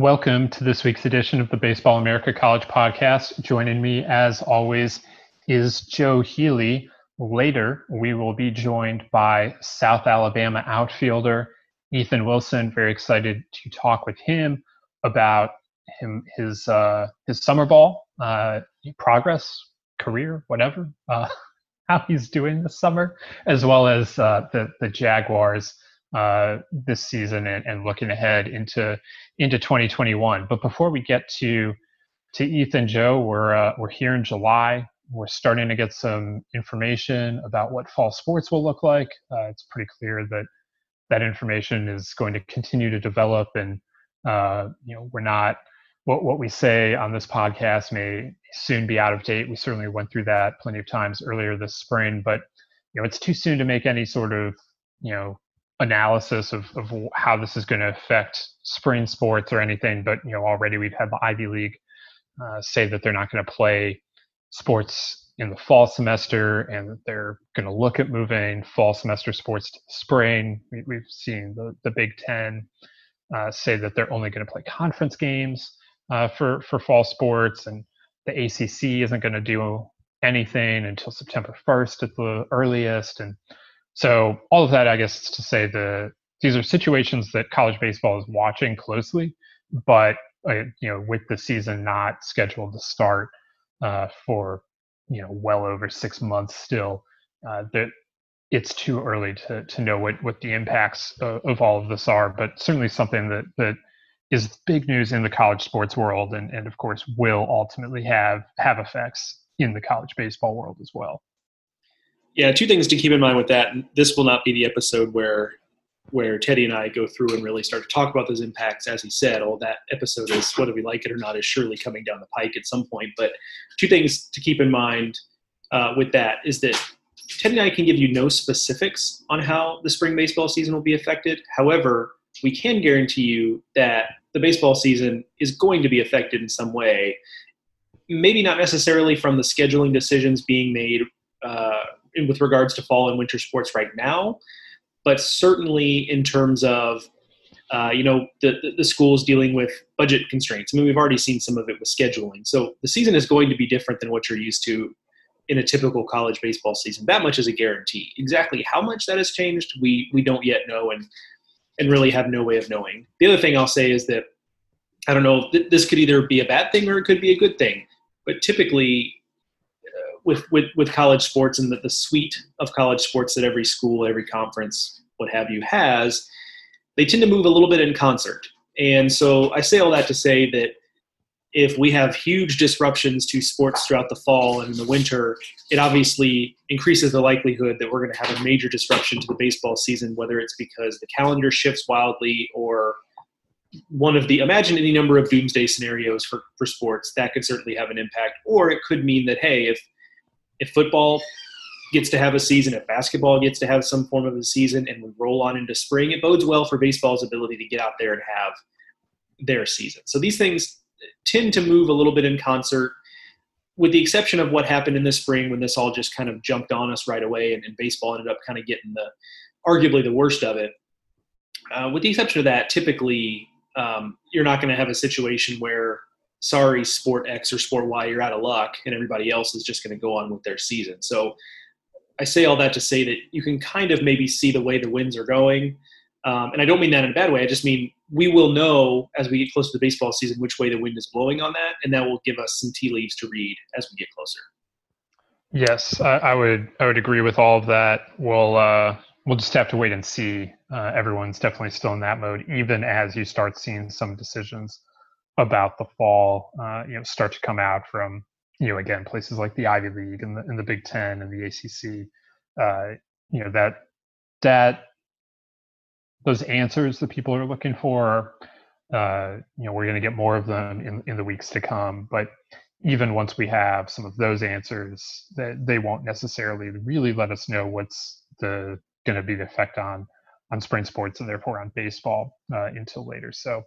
Welcome to this week's edition of the Baseball America College Podcast. Joining me, as always, is Joe Healy. Later, we will be joined by South Alabama outfielder Ethan Wilson. Very excited to talk with him about him, his uh, his summer ball uh, progress, career, whatever, uh, how he's doing this summer, as well as uh, the the Jaguars uh, this season and, and, looking ahead into into 2021. But before we get to to Ethan Joe, we're uh, we're here in July. We're starting to get some information about what fall sports will look like. Uh, it's pretty clear that that information is going to continue to develop, and uh, you know we're not what what we say on this podcast may soon be out of date. We certainly went through that plenty of times earlier this spring, but you know it's too soon to make any sort of you know analysis of, of how this is going to affect spring sports or anything, but you know already we've had the Ivy League uh, say that they're not going to play sports in the fall semester and that they're going to look at moving fall semester sports to spring. We, have seen the, the Big Ten uh, say that they're only going to play conference games uh, for for fall sports, and the ACC isn't going to do anything until September 1st at the earliest, and so all of that, I guess, is to say the these are situations that college baseball is watching closely, but uh, you know, with the season not scheduled to start uh, for you know well over six months still, uh, that it's too early to to know what what the impacts of, of all of this are. But certainly something that that is big news in the college sports world, and and of course will ultimately have have effects in the college baseball world as well. Yeah, two things to keep in mind with that. This will not be the episode where where Teddy and I go through and really start to talk about those impacts. As he said, all that episode is whether we like it or not is surely coming down the pike at some point. But two things to keep in mind uh, with that is that Teddy and I can give you no specifics on how the spring baseball season will be affected. However, we can guarantee you that the baseball season is going to be affected in some way. Maybe not necessarily from the scheduling decisions being made uh, with regards to fall and winter sports right now, but certainly in terms of uh, you know the, the schools dealing with budget constraints. I mean, we've already seen some of it with scheduling. So the season is going to be different than what you're used to in a typical college baseball season. That much is a guarantee. Exactly how much that has changed, we we don't yet know, and and really have no way of knowing. The other thing I'll say is that I don't know. This could either be a bad thing or it could be a good thing. But typically, with, with, with college sports and the, the suite of college sports that every school, every conference, what have you has, they tend to move a little bit in concert. And so I say all that to say that if we have huge disruptions to sports throughout the fall and in the winter, it obviously increases the likelihood that we're going to have a major disruption to the baseball season, whether it's because the calendar shifts wildly or one of the imagine any number of doomsday scenarios for, for sports that could certainly have an impact or it could mean that hey if if football gets to have a season, if basketball gets to have some form of a season, and we roll on into spring, it bodes well for baseball's ability to get out there and have their season. So these things tend to move a little bit in concert, with the exception of what happened in the spring when this all just kind of jumped on us right away, and, and baseball ended up kind of getting the arguably the worst of it. Uh, with the exception of that, typically um, you're not going to have a situation where sorry, sport X or sport Y, you're out of luck, and everybody else is just going to go on with their season. So I say all that to say that you can kind of maybe see the way the winds are going. Um, and I don't mean that in a bad way. I just mean we will know as we get closer to the baseball season which way the wind is blowing on that, and that will give us some tea leaves to read as we get closer. Yes, I, I would. I would agree with all of that. We'll uh, we'll just have to wait and see. Uh, everyone's definitely still in that mode, even as you start seeing some decisions about the fall, uh, you know, start to come out from you know again places like the Ivy League and the, and the Big Ten and the ACC. Uh, you know that that those answers that people are looking for, uh, you know, we're going to get more of them in in the weeks to come. But even once we have some of those answers, that they won't necessarily really let us know what's the going to be the effect on on spring sports and therefore on baseball uh, until later. So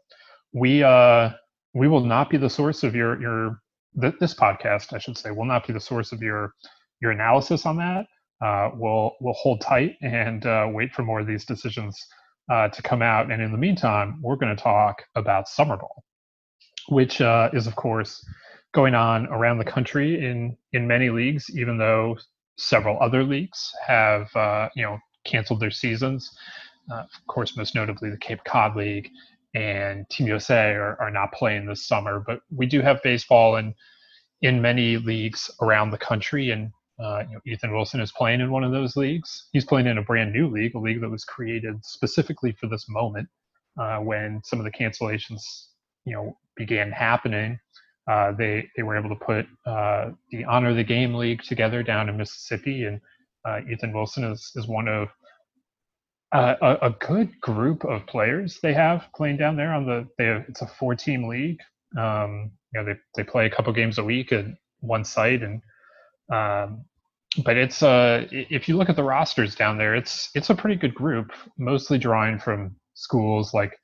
we uh, we will not be the source of your your th- this podcast, I should say, will not be the source of your your analysis on that. Uh, we'll we'll hold tight and uh, wait for more of these decisions uh, to come out. And in the meantime, we're going to talk about summer ball, which uh, is of course going on around the country in in many leagues, even though several other leagues have uh, you know canceled their seasons. Uh, of course, most notably the Cape Cod League and Team USA are, are not playing this summer, but we do have baseball in in many leagues around the country. And uh, you know, Ethan Wilson is playing in one of those leagues. He's playing in a brand new league, a league that was created specifically for this moment uh, when some of the cancellations, you know, began happening. Uh, they they were able to put uh, the Honor the Game League together down in Mississippi, and uh, Ethan Wilson is is one of a, a, good group of players they have playing down there on the they have, it's a four team league. Um, you know they, they play a couple games a week at one site and um, but it's uh if you look at the rosters down there it's it's a pretty good group mostly drawing from schools like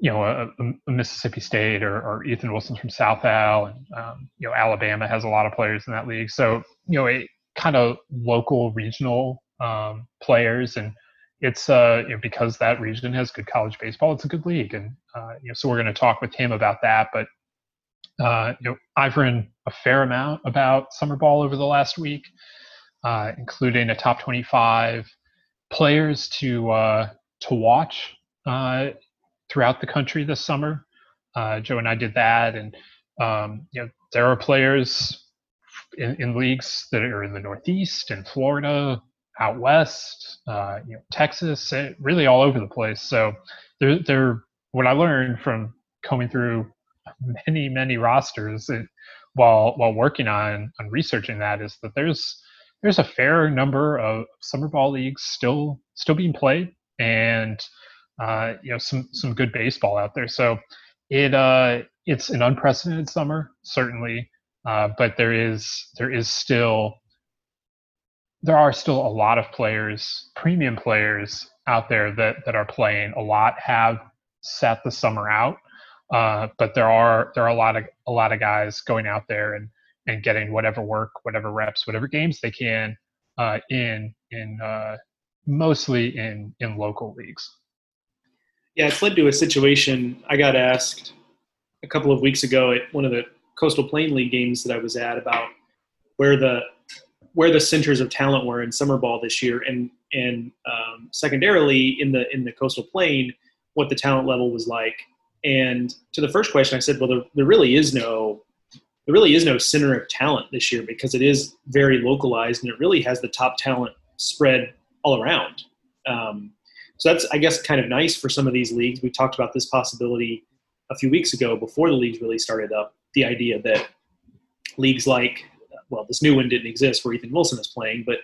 you know a, a mississippi state or, or, ethan wilson's from south al. And um, you know alabama has a lot of players in that league. So you know a kind of local regional um, players and it's uh, you know, because that region has good college baseball. It's a good league, and uh, you know, so we're going to talk with him about that. But uh, you know, I've written a fair amount about summer ball over the last week, uh, including a top 25 players to uh, to watch uh, throughout the country this summer. Joe and I did that, and um, you know, there are players in, in leagues that are in the Northeast and Florida, out west, uh, you know, Texas, eh, really all over the place. So they're, they're what I learned from combing through many, many rosters it, while while working on on researching that is that there's there's a fair number of summer ball leagues still still being played and uh, you know some some good baseball out there. So it uh, it's an unprecedented summer certainly, uh, but there is there is still there are still a lot of players, premium players out there that that are playing. A lot have sat the summer out, uh, but there are there are a lot of a lot of guys going out there and and getting whatever work, whatever reps, whatever games they can uh, in in uh, mostly in in local leagues. Yeah, it's led to a situation. I got asked a couple of weeks ago at one of the Coastal Plain League games that I was at about where the where the centers of talent were in summer ball this year, and and um, secondarily in the in the coastal plain, what the talent level was like. And to the first question, I said, well, there, there really is no there really is no center of talent this year because it is very localized and it really has the top talent spread all around. Um, so that's, I guess, kind of nice for some of these leagues. We talked about this possibility a few weeks ago before the leagues really started up. The idea that leagues like well, this new one didn't exist where Ethan Wilson is playing, but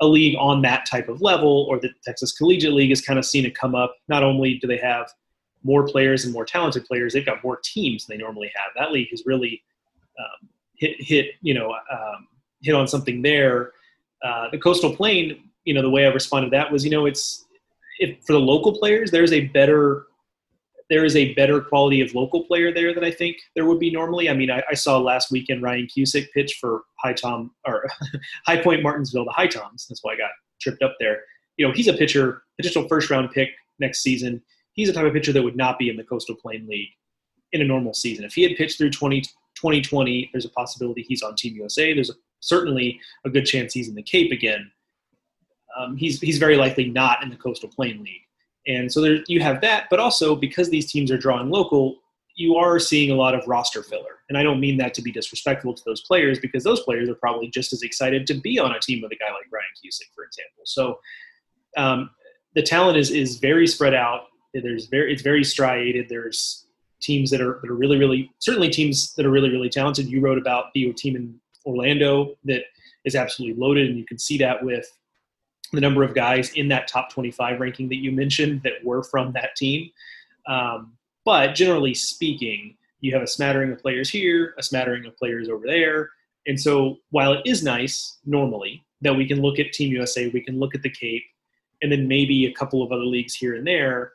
a league on that type of level or the Texas Collegiate League has kind of seen it come up. Not only do they have more players and more talented players, they've got more teams than they normally have. That league has really um, hit, hit, you know, um, hit on something there. Uh, the Coastal Plain, you know, the way I responded to that was, you know, it's if for the local players, there's a better there is a better quality of local player there than I think there would be normally. I mean, I, I saw last weekend Ryan Cusick pitch for High Tom or High Point Martinsville, the High Toms. That's why I got tripped up there. You know, he's a pitcher, potential first round pick next season. He's a type of pitcher that would not be in the Coastal Plain League in a normal season. If he had pitched through 20, 2020, there's a possibility he's on Team USA. There's a, certainly a good chance he's in the Cape again. Um, he's he's very likely not in the Coastal Plain League. And so there, you have that, but also because these teams are drawing local, you are seeing a lot of roster filler. And I don't mean that to be disrespectful to those players because those players are probably just as excited to be on a team with a guy like Ryan Cusick, for example. So um, the talent is is very spread out. There's very it's very striated. There's teams that are that are really really certainly teams that are really really talented. You wrote about the team in Orlando that is absolutely loaded, and you can see that with the number of guys in that top 25 ranking that you mentioned that were from that team. Um, but generally speaking, you have a smattering of players here, a smattering of players over there. And so while it is nice normally that we can look at Team USA, we can look at the Cape, and then maybe a couple of other leagues here and there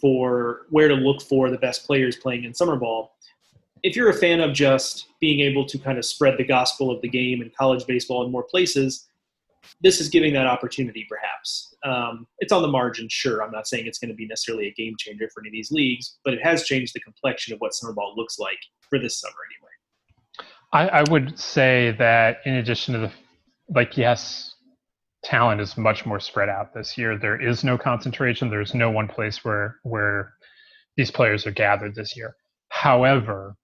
for where to look for the best players playing in summer ball. If you're a fan of just being able to kind of spread the gospel of the game in college baseball in more places, this is giving that opportunity perhaps. Um, it's on the margin, sure. I'm not saying it's going to be necessarily a game changer for any of these leagues, but it has changed the complexion of what summer ball looks like for this summer anyway. I, I would say that in addition to the, like, yes, talent is much more spread out this year. There is no concentration. There's no one place where where these players are gathered this year. However,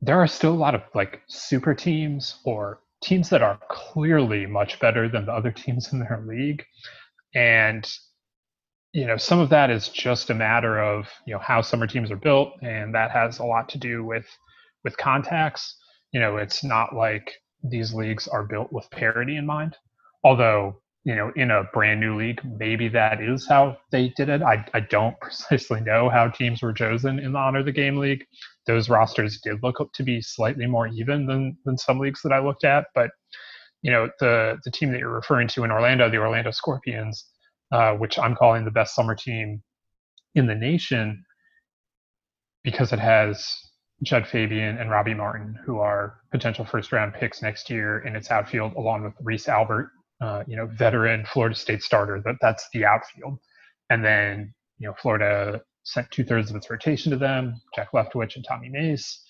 there are still a lot of like super teams or teams that are clearly much better than the other teams in their league. And you know, some of that is just a matter of, you know, how summer teams are built and that has a lot to do with with contacts. You know, it's not like these leagues are built with parity in mind. Although, you know, in a brand new league, maybe that is how they did it. I, I don't precisely know how teams were chosen in the Honor of the Game League those rosters did look to be slightly more even than than some leagues that I looked at. But you know, the the team that you're referring to in Orlando, the Orlando Scorpions, uh, which I'm calling the best summer team in the nation, because it has Jud Fabian and Robbie Martin, who are potential first round picks next year in its outfield, along with Reese Albert, uh, you know, veteran Florida State starter. That that's the outfield, and then you know, Florida sent two thirds of its rotation to them. Jack Leftwich and Tommy Mace.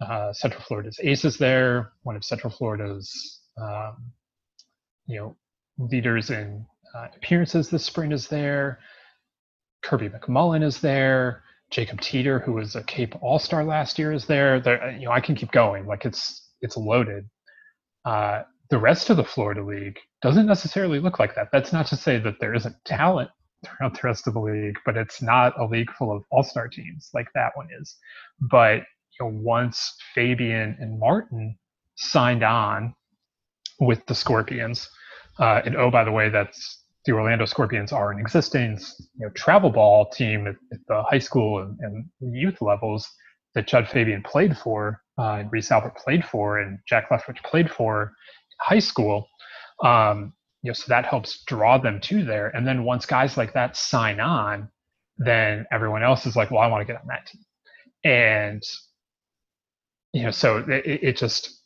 Uh, Central Florida's aces there. One of Central Florida's um, you know leaders in uh, appearances this spring is there. Kirby McMullen is there. Jacob Teeter, who was a Cape All Star last year, is there. There, you know, I can keep going. Like it's it's loaded. Uh, the rest of the Florida League doesn't necessarily look like that. That's not to say that there isn't talent throughout the rest of the league, but it's not a league full of all-star teams like that one is. But you know, once Fabian and Martin signed on with the Scorpions, uh, and oh, by the way, that's the Orlando Scorpions are an existing you know, travel ball team at, at the high school and, and, youth levels that Jud Fabian played for, uh, and Reese Albert played for, and Jack Leftwich played for high school. Um, you know, so that helps draw them to there. And then once guys like that sign on, then everyone else is like, well, I want to get on that team. And, you know, so it, it just,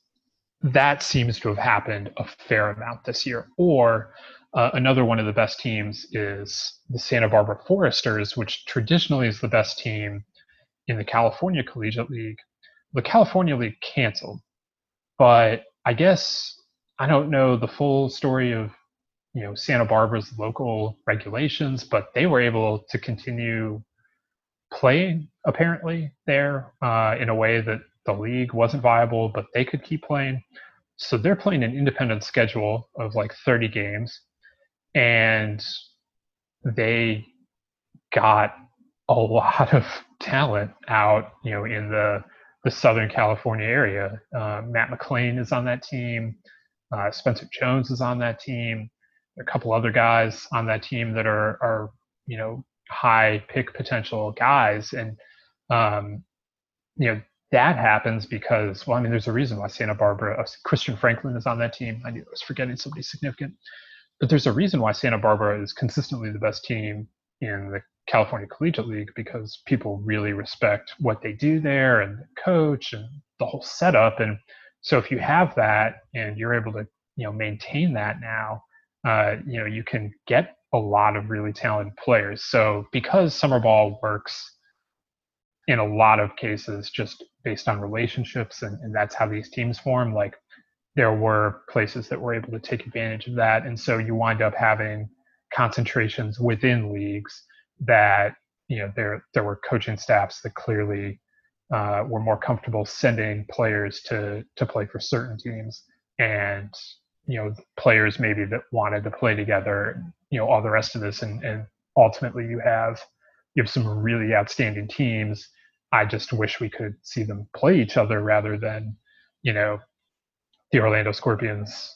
that seems to have happened a fair amount this year. Or uh, another one of the best teams is the Santa Barbara Foresters, which traditionally is the best team in the California Collegiate League. The California League canceled, but I guess I don't know the full story of you know Santa Barbara's local regulations, but they were able to continue playing apparently there uh, in a way that the league wasn't viable, but they could keep playing. So they're playing an independent schedule of like 30 games, and they got a lot of talent out, you know, in the the Southern California area. Uh, Matt McLain is on that team. Uh, Spencer Jones is on that team a couple other guys on that team that are are you know high pick potential guys, and um, you know that happens because well, I mean, there's a reason why Santa Barbara, uh, Christian Franklin is on that team. I knew I was forgetting somebody significant, but there's a reason why Santa Barbara is consistently the best team in the California Collegiate League because people really respect what they do there and the coach and the whole setup. And so if you have that and you're able to you know maintain that now, uh, you know, you can get a lot of really talented players. So because summer ball works in a lot of cases just based on relationships and, and that's how these teams form, like there were places that were able to take advantage of that. And so you wind up having concentrations within leagues that, you know, there there were coaching staffs that clearly uh, were more comfortable sending players to to play for certain teams and you know players maybe that wanted to play together you know all the rest of this and, and ultimately you have you have some really outstanding teams I just wish we could see them play each other rather than, you know, the Orlando Scorpions,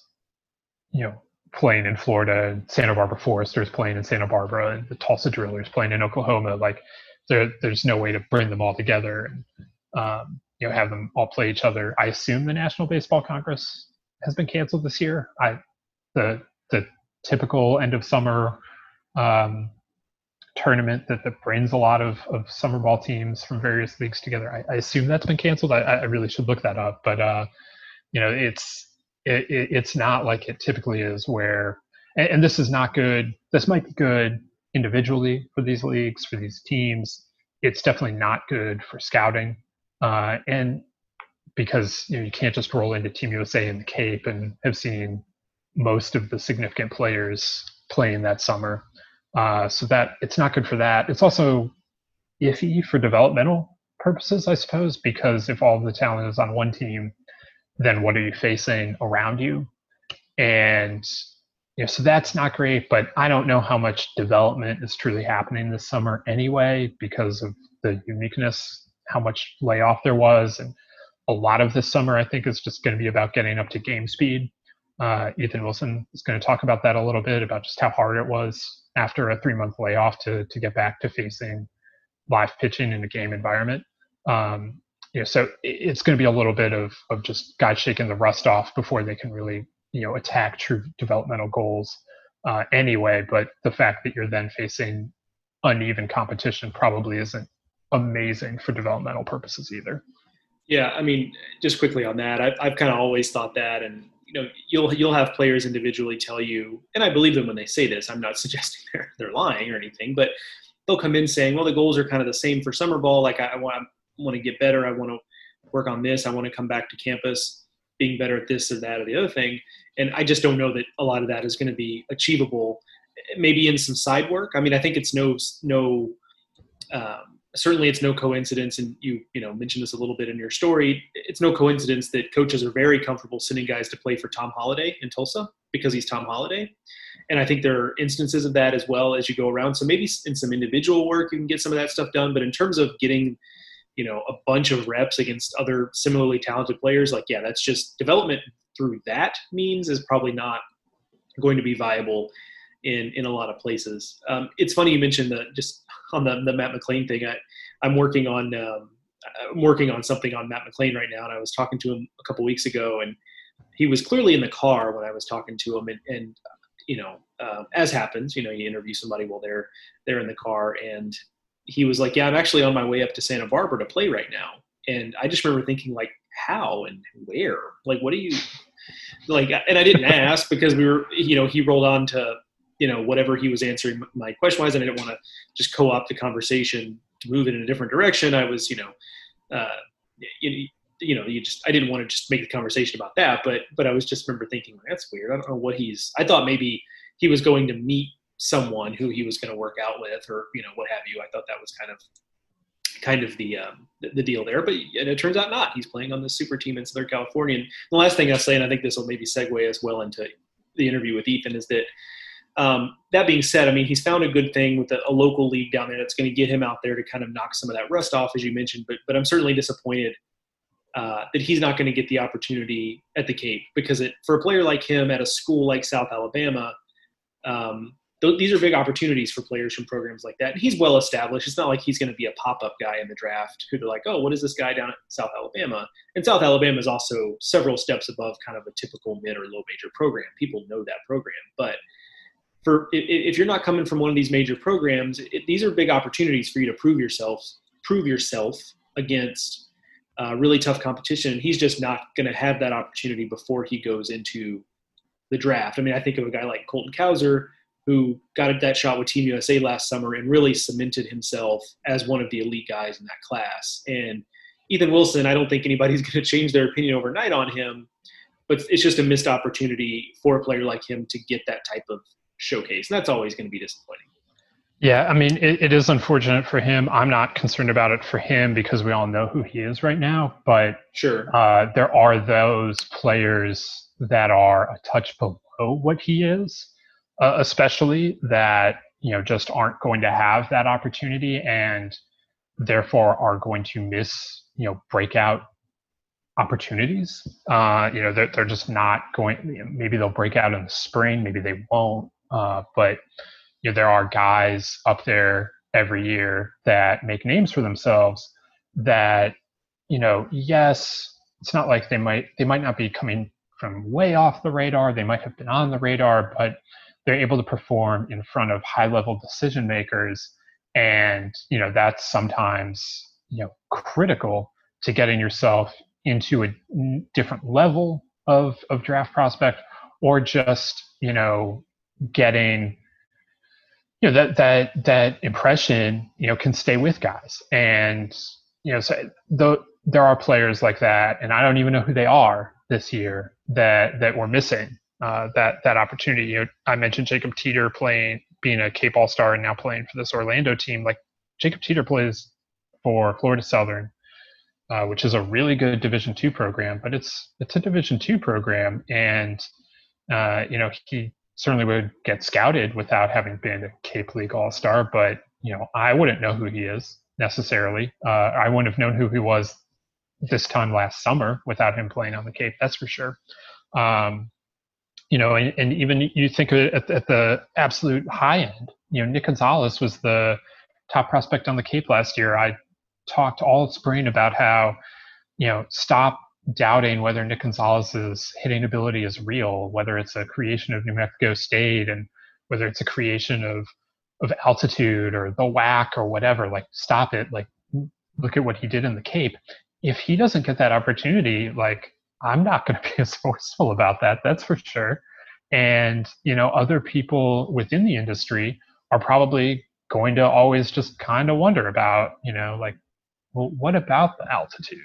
you know, playing in Florida Santa Barbara Foresters playing in Santa Barbara and the Tulsa Drillers playing in Oklahoma. Like there, there's no way to bring them all together and um, you know have them all play each other. I assume the National Baseball Congress has been canceled this year. I the the typical end of summer um, tournament that, that brings a lot of, of summer ball teams from various leagues together. I, I assume that's been canceled. I, I, really should look that up, but uh, you know, it's it, it, it's not like it typically is where, and, and this is not good. This might be good individually for these leagues for these teams. It's definitely not good for scouting, uh, and because you know you can't just roll into Team USA in the Cape and have seen most of the significant players playing that summer. Uh, so that it's not good for that. It's also iffy for developmental purposes, I suppose, because if all the talent is on one team, then what are you facing around you? And you know, so that's not great. But I don't know how much development is truly happening this summer anyway, because of the uniqueness, how much layoff there was, and a lot of this summer I think is just going to be about getting up to game speed. Uh, Ethan Wilson is going to talk about that a little bit about just how hard it was after a three month layoff to to get back to facing live pitching in a game environment. Um, you know, so it's going to be a little bit of of just guys shaking the rust off before they can really you know attack true developmental goals uh, anyway. But the fact that you're then facing uneven competition probably isn't amazing for developmental purposes either. Yeah, I mean, just quickly on that, I've, I've kind of always thought that, and you know, you'll you'll have players individually tell you, and I believe them when they say this. I'm not suggesting they're they're lying or anything, but they'll come in saying, well, the goals are kind of the same for summer ball. Like I, I want want to get better. I want to work on this. I want to come back to campus being better at this or that or the other thing. And I just don't know that a lot of that is going to be achievable. Maybe in some side work. I mean, I think it's no no. Um, certainly, it's no coincidence, and you you know mentioned this a little bit in your story. It's no coincidence that coaches are very comfortable sending guys to play for Tom Holliday in Tulsa because he's Tom Holliday. And I think there are instances of that as well as you go around. So maybe in some individual work you can get some of that stuff done. But in terms of getting you know a bunch of reps against other similarly talented players like yeah that's just development through that means is probably not going to be viable in in a lot of places. Um, it's funny you mentioned the just on the, the Matt McLain thing I, i'm working on um, i'm working on something on Matt McLain right now and i was talking to him a couple weeks ago and he was clearly in the car when i was talking to him and, and you know uh, as happens you know you interview somebody while they're they're in the car and he was like, "Yeah, I'm actually on my way up to Santa Barbara to play right now." And I just remember thinking, like, how and where? Like, what do you like? And I didn't ask because we were, you know, he rolled on to, you know, whatever he was answering my question was, and I didn't want to just co-opt the conversation to move it in a different direction. I was, you know, uh, you, you know, you just I didn't want to just make the conversation about that, but but I was just remember thinking, that's weird. I don't know what he's. I thought maybe he was going to meet someone who he was going to work out with or you know what have you. I thought that was kind of kind of the um, the, deal there but it turns out not. He's playing on the super team in southern california. And the last thing i'll say and i think this will maybe segue as well into the interview with ethan is that um, that being said i mean he's found a good thing with a, a local league down there that's going to get him out there to kind of knock some of that rust off as you mentioned. But but i'm certainly disappointed uh, that he's not going to get the opportunity at the Cape because it, for a player like him at a school like South Alabama, um, these are big opportunities for players from programs like that. And he's well established. It's not like he's going to be a pop up guy in the draft who they're like, oh, what is this guy down at South Alabama? And South Alabama is also several steps above kind of a typical mid or low major program. People know that program. But for if you're not coming from one of these major programs, it, these are big opportunities for you to prove yourself, prove yourself against uh, really tough competition. He's just not going to have that opportunity before he goes into the draft. I mean, I think of a guy like Colton Cowser who got that shot with Team USA last summer and really cemented himself as one of the elite guys in that class. And Ethan Wilson, I don't think anybody's going to change their opinion overnight on him, but it's just a missed opportunity for a player like him to get that type of showcase. And that's always going to be disappointing. Yeah, I mean, it, it is unfortunate for him. I'm not concerned about it for him because we all know who he is right now. But sure, uh, there are those players that are a touch below what he is uh, especially that you know just aren't going to have that opportunity and therefore are going to miss you know breakout opportunities. Uh, you know, they're, they're just not going. You know, maybe they'll break out in the spring, maybe they won't. Uh, but you know, there are guys up there every year that make names for themselves. That you know, yes, it's not like they might they might not be coming from way off the radar. They might have been on the radar, but they're able to perform in front of high level decision makers, and you know that's sometimes you know critical to getting yourself into a different level of of draft prospect or just you know getting you know that that that impression you know can stay with guys. And you know so the, there are players like that and i don't even know who they are this year that that we're missing uh, that that opportunity you know i mentioned jacob teeter playing being a cape all star and now playing for this orlando team like jacob teeter plays for florida southern uh, which is a really good Division two program, but it's it's a Division two program, and uh, you know he certainly would get scouted without having been a Cape League All Star. But you know I wouldn't know who he is necessarily. Uh, I wouldn't have known who he was this time last summer without him playing on the Cape. That's for sure. Um, you know, and, and, even you think at, at the absolute high end. You know, Nick Gonzalez was the top prospect on the Cape last year. I talked all spring about how, you know, stop doubting whether Nick Gonzalez's hitting ability is real, whether it's a creation of New Mexico State and whether it's a creation of of altitude or the WAC or whatever. Like, stop it. Like, look at what he did in the Cape. If he doesn't get that opportunity, like, I'm not going to be as forceful about that. That's for sure. And you know, other people within the industry are probably going to always just kind of wonder about, you know, like well, what about the altitude?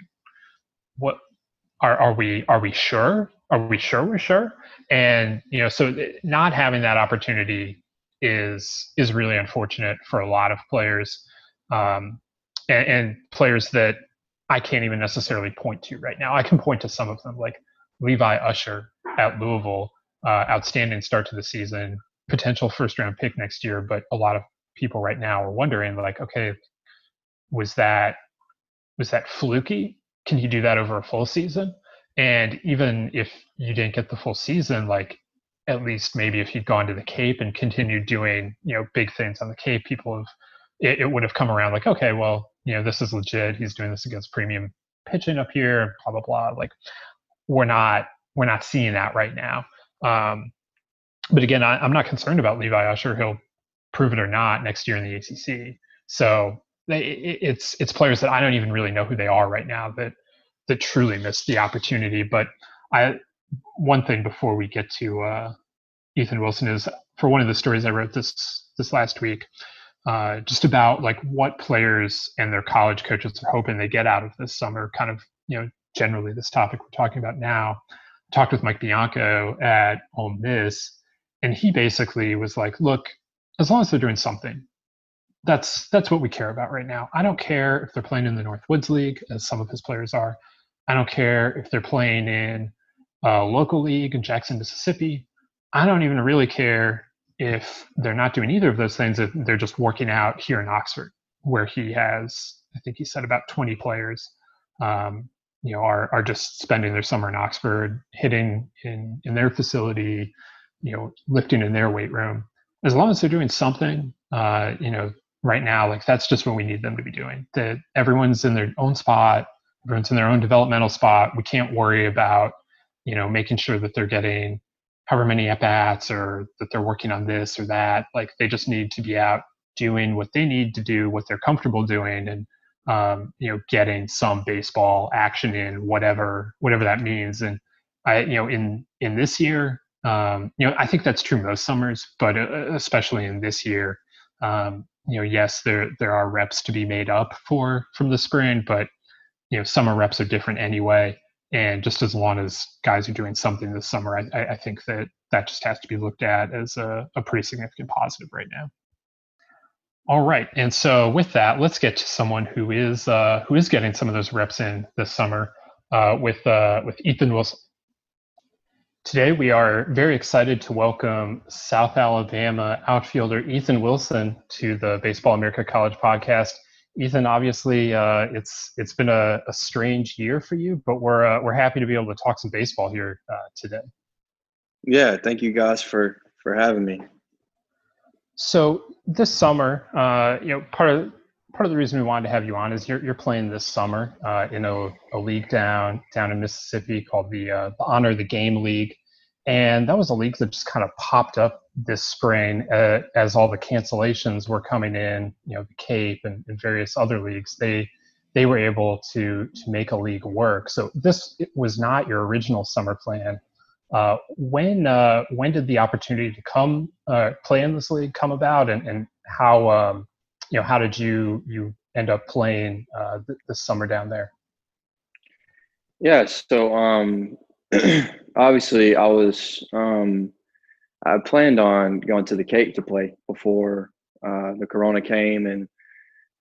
What are, are we are we sure? Are we sure we're sure? And you know, so not having that opportunity is is really unfortunate for a lot of players, um, and, and players that I can't even necessarily point to right now. I can point to some of them, like Levi Usher at Louisville, uh, outstanding start to the season, potential first round pick next year. But a lot of people right now are wondering, like, okay, was that was that fluky? Can he do that over a full season? And even if you didn't get the full season, like at least maybe if he'd gone to the Cape and continued doing, you know, big things on the Cape, people have it, it would have come around like, okay, well, you know, this is legit. He's doing this against premium pitching up here, blah blah blah. Like we're not we're not seeing that right now. Um, but again, I, am not concerned about Levi Usher. He'll prove it or not next year in the ACC. So it's it's players that I don't even really know who they are right now that that truly missed the opportunity. But I one thing before we get to uh, Ethan Wilson is for one of the stories I wrote this this last week, uh, just about like what players and their college coaches are hoping they get out of this summer. Kind of you know generally this topic we're talking about now. I talked with Mike Bianco at Ole Miss, and he basically was like, "Look, as long as they're doing something, that's that's what we care about right now. I don't care if they're playing in the Northwoods League, as some of his players are. I don't care if they're playing in a local league in Jackson, Mississippi. I don't even really care if they're not doing either of those things. If they're just working out here in Oxford, where he has, I think he said about 20 players, um, you know, are are just spending their summer in Oxford, hitting in in their facility, you know, lifting in their weight room. As long as they're doing something, uh, you know, right now like that's just what we need them to be doing that everyone's in their own spot everyone's in their own developmental spot we can't worry about you know making sure that they're getting however many at bats or that they're working on this or that like they just need to be out doing what they need to do what they're comfortable doing and um, you know getting some baseball action in whatever whatever that means and i you know in in this year um, you know i think that's true most summers but uh, especially in this year um, you know, yes, there there are reps to be made up for from the spring, but you know, summer reps are different anyway. And just as long as guys are doing something this summer, I, I think that that just has to be looked at as a, a pretty significant positive right now. All right, and so with that, let's get to someone who is uh, who is getting some of those reps in this summer uh, with uh, with Ethan Wilson. Today, we are very excited to welcome South Alabama outfielder Ethan Wilson to the Baseball America College podcast. Ethan, obviously, uh, it's it's been a, a, strange year for you, but we're uh, we're happy to be able to talk some baseball here uh, today. Yeah, thank you guys for for having me. So this summer, uh, you know, part of part of the reason we wanted to have you on is you're you're playing this summer uh, in a, a league down down in Mississippi called the uh, the Honor the Game League, and that was a league that just kind of popped up this spring uh, as all the cancellations were coming in. You know, the Cape and, and, various other leagues. They they were able to to make a league work. So this was not your original summer plan. Uh, when uh, when did the opportunity to come uh, play in this league come about, and, and how um, you know how did you you end up playing uh, th- this summer down there? Yeah, so um, obviously I was um, I planned on going to the Cape to play before uh, the Corona came and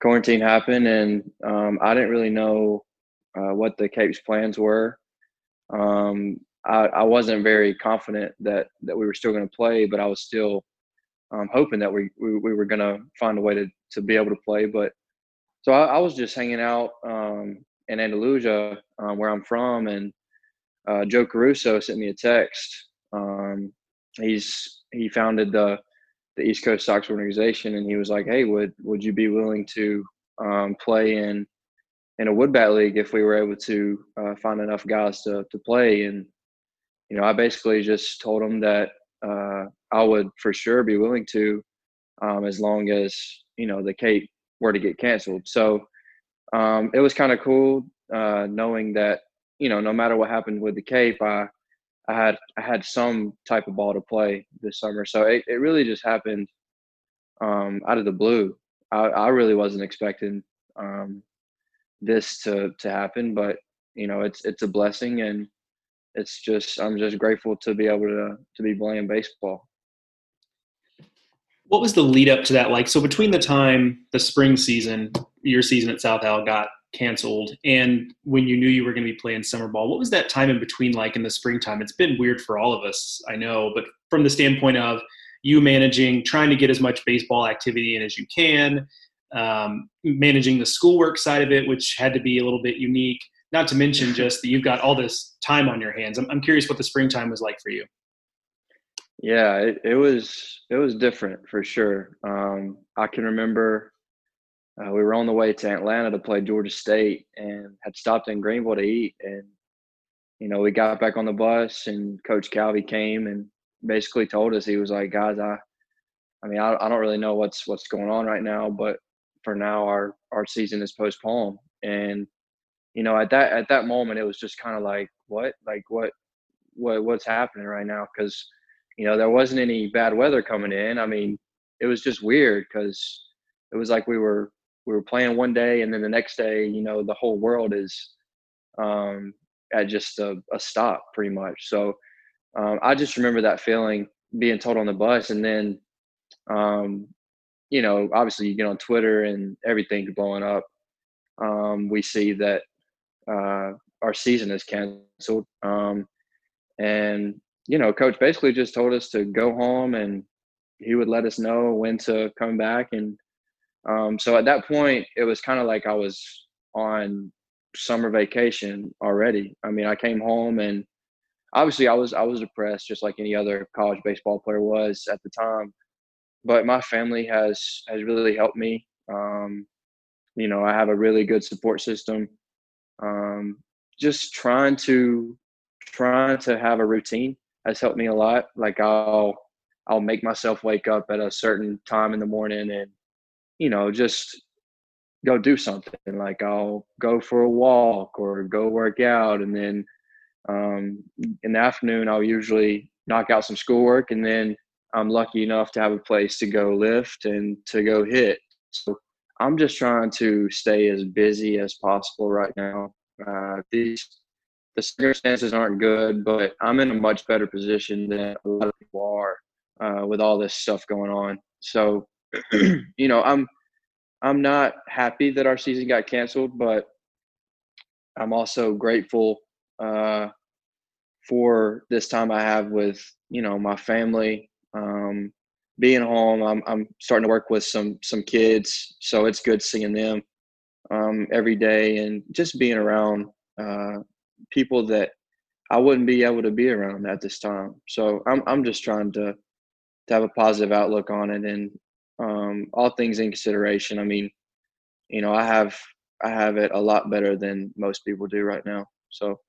quarantine happened, and um, I didn't really know uh, what the Cape's plans were. Um, I, I, wasn't very confident that that we were still going to play, but I was still um, hoping that we we, we were going to find a way to to be able to play. But so I, I was just hanging out um, in Andalusia, um, where I'm from, and uh, Joe Caruso sent me a text. Um, he's he founded the the East Coast Sox organization, and he was like, "Hey, would would you be willing to um, play in in a wood bat league if we were able to uh, find enough guys to to play?" And you know, I basically just told him that uh, I would for sure be willing to, um, as long as you know the Cape were to get canceled. So um, it was kind of cool uh, knowing that you know, no matter what happened with the Cape, I I had I had some type of ball to play this summer. So it, it really just happened um, out of the blue. I, I really wasn't expecting um, this to to happen, but you know, it's it's a blessing, and it's just I'm just grateful to be able to to be playing baseball. What was the lead up to that like? So between the time the spring season, your season at South Al got canceled. And when you knew you were going to be playing summer ball what was that time in between like in the springtime? It's been weird for all of us i know but from the standpoint of you managing trying to get as much baseball activity in as you can um, managing the schoolwork side of it which had to be a little bit unique not to mention just that you've got all this time on your hands. I'm, I'm curious what the springtime was like for you. Yeah it, it was it was different for sure. Um, i can remember uh, we were on the way to Atlanta to play Georgia State and had stopped in Greenville to eat. And, you know, we got back on the bus and Coach Calvi came and basically told us, he was like, guys, I, I mean, I, I don't really know what's, what's going on right now, but for now our, our season is postponed. And, you know, at that, at that moment, it was just kind of like, what, like what, what, what's happening right now? Cause, you know, there wasn't any bad weather coming in. I mean, it was just weird because it was like we were we were playing one day and then the next day you know the whole world is um, at just a, a, stop pretty much. So um, i just remember that feeling being told on the bus and then um, you know obviously you get on twitter and everything's blowing up. Um, we see that uh, our season is canceled um, and you know coach basically just told us to go home and he would let us know when to come back and um, so at that point, it was kind of like I was on summer vacation already. I mean, I came home and obviously I was I was depressed, just like any other college baseball player was at the time. But my family has has really helped me. Um, you know, I have a really good support system. Um, just trying to trying to have a routine has helped me a lot. Like I'll I'll make myself wake up at a certain time in the morning and you know, just go do something. Like I'll go for a walk or go work out, and then um, in the afternoon I'll usually knock out some schoolwork, and then I'm lucky enough to have a place to go lift and to go hit. So I'm just trying to stay as busy as possible right now. Uh, these the circumstances aren't good, but I'm in a much better position than a lot of people are uh, with all this stuff going on. So you know, I'm I'm not happy that our season got canceled, but I'm also grateful uh, for this time I have with you know my family. Um, being home, I'm I'm starting to work with some some kids, so it's good seeing them um, every day and just being around uh, people that I wouldn't be able to be around at this time. So I'm I'm just trying to to have a positive outlook on it and um, all things in consideration. I mean, you know, I have I have it a lot better than most people do right now. So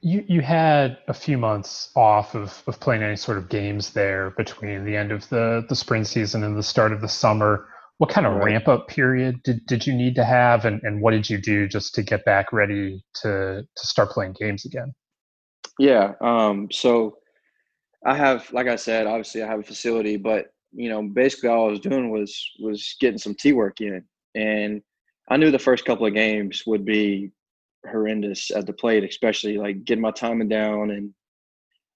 you you had a few months off of, of playing any sort of games there between the end of the, the spring season and the start of the summer. What kind of right. ramp up period did, did you need to have and, and what did you do just to get back ready to to start playing games again? Yeah. Um, so I have like I said, obviously I have a facility, but you know, basically all I was doing was was getting some T work in. And I knew the first couple of games would be horrendous at the plate, especially like getting my timing down and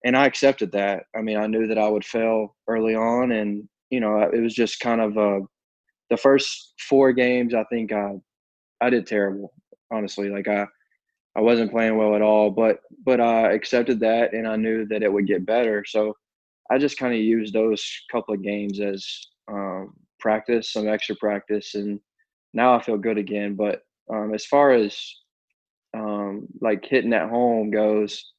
and I accepted that. I mean, I knew that I would fail early on, and you know, it was just kind of uh, the first four games. I think I I did terrible, honestly. Like I I wasn't playing well at all, but but I accepted that, and I knew that it would get better. So I just kind of used those couple of games as um, practice, some extra practice, and now I feel good again. But um, as far as um, like hitting at home goes,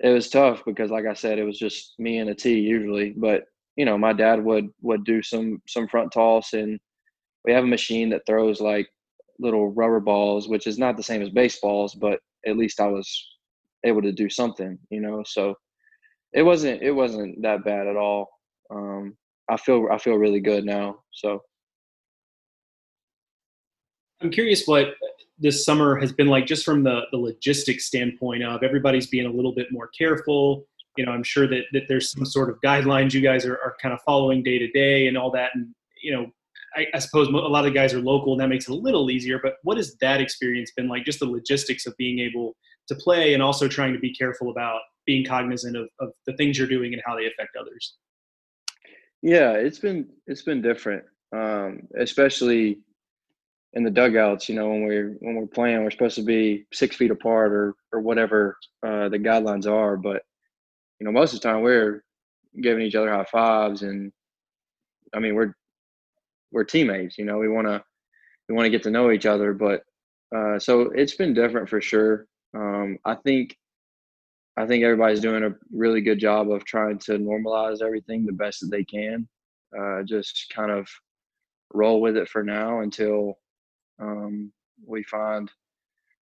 it was tough because, like I said, it was just me and a tee usually. But you know, my dad would would do some some front toss, and we have a machine that throws like little rubber balls, which is not the same as baseballs, but at least I was able to do something, you know. So it wasn't it wasn't that bad at all. Um, I feel I feel really good now. So I'm curious what this summer has been like just from the, the logistics standpoint of everybody's being a little bit more careful you know i'm sure that, that there's some sort of guidelines you guys are, are kind of following day to day and all that and you know I, I, suppose a lot of guys are local and that makes it a little easier but what has that experience been like just the logistics of being able to play and also trying to be careful about being cognizant of, of the things you're doing and how they affect others yeah it's been it's been different um, especially in the dugouts, you know, when we're when we're playing, we're supposed to be six feet apart or or whatever uh, the guidelines are. But you know, most of the time we're giving each other high fives, and I mean, we're we're teammates. You know, we want to we want to get to know each other. But uh, so it's been different for sure. Um, I think I think everybody's doing a really good job of trying to normalize everything the best that they can. Uh, just kind of roll with it for now until um, we find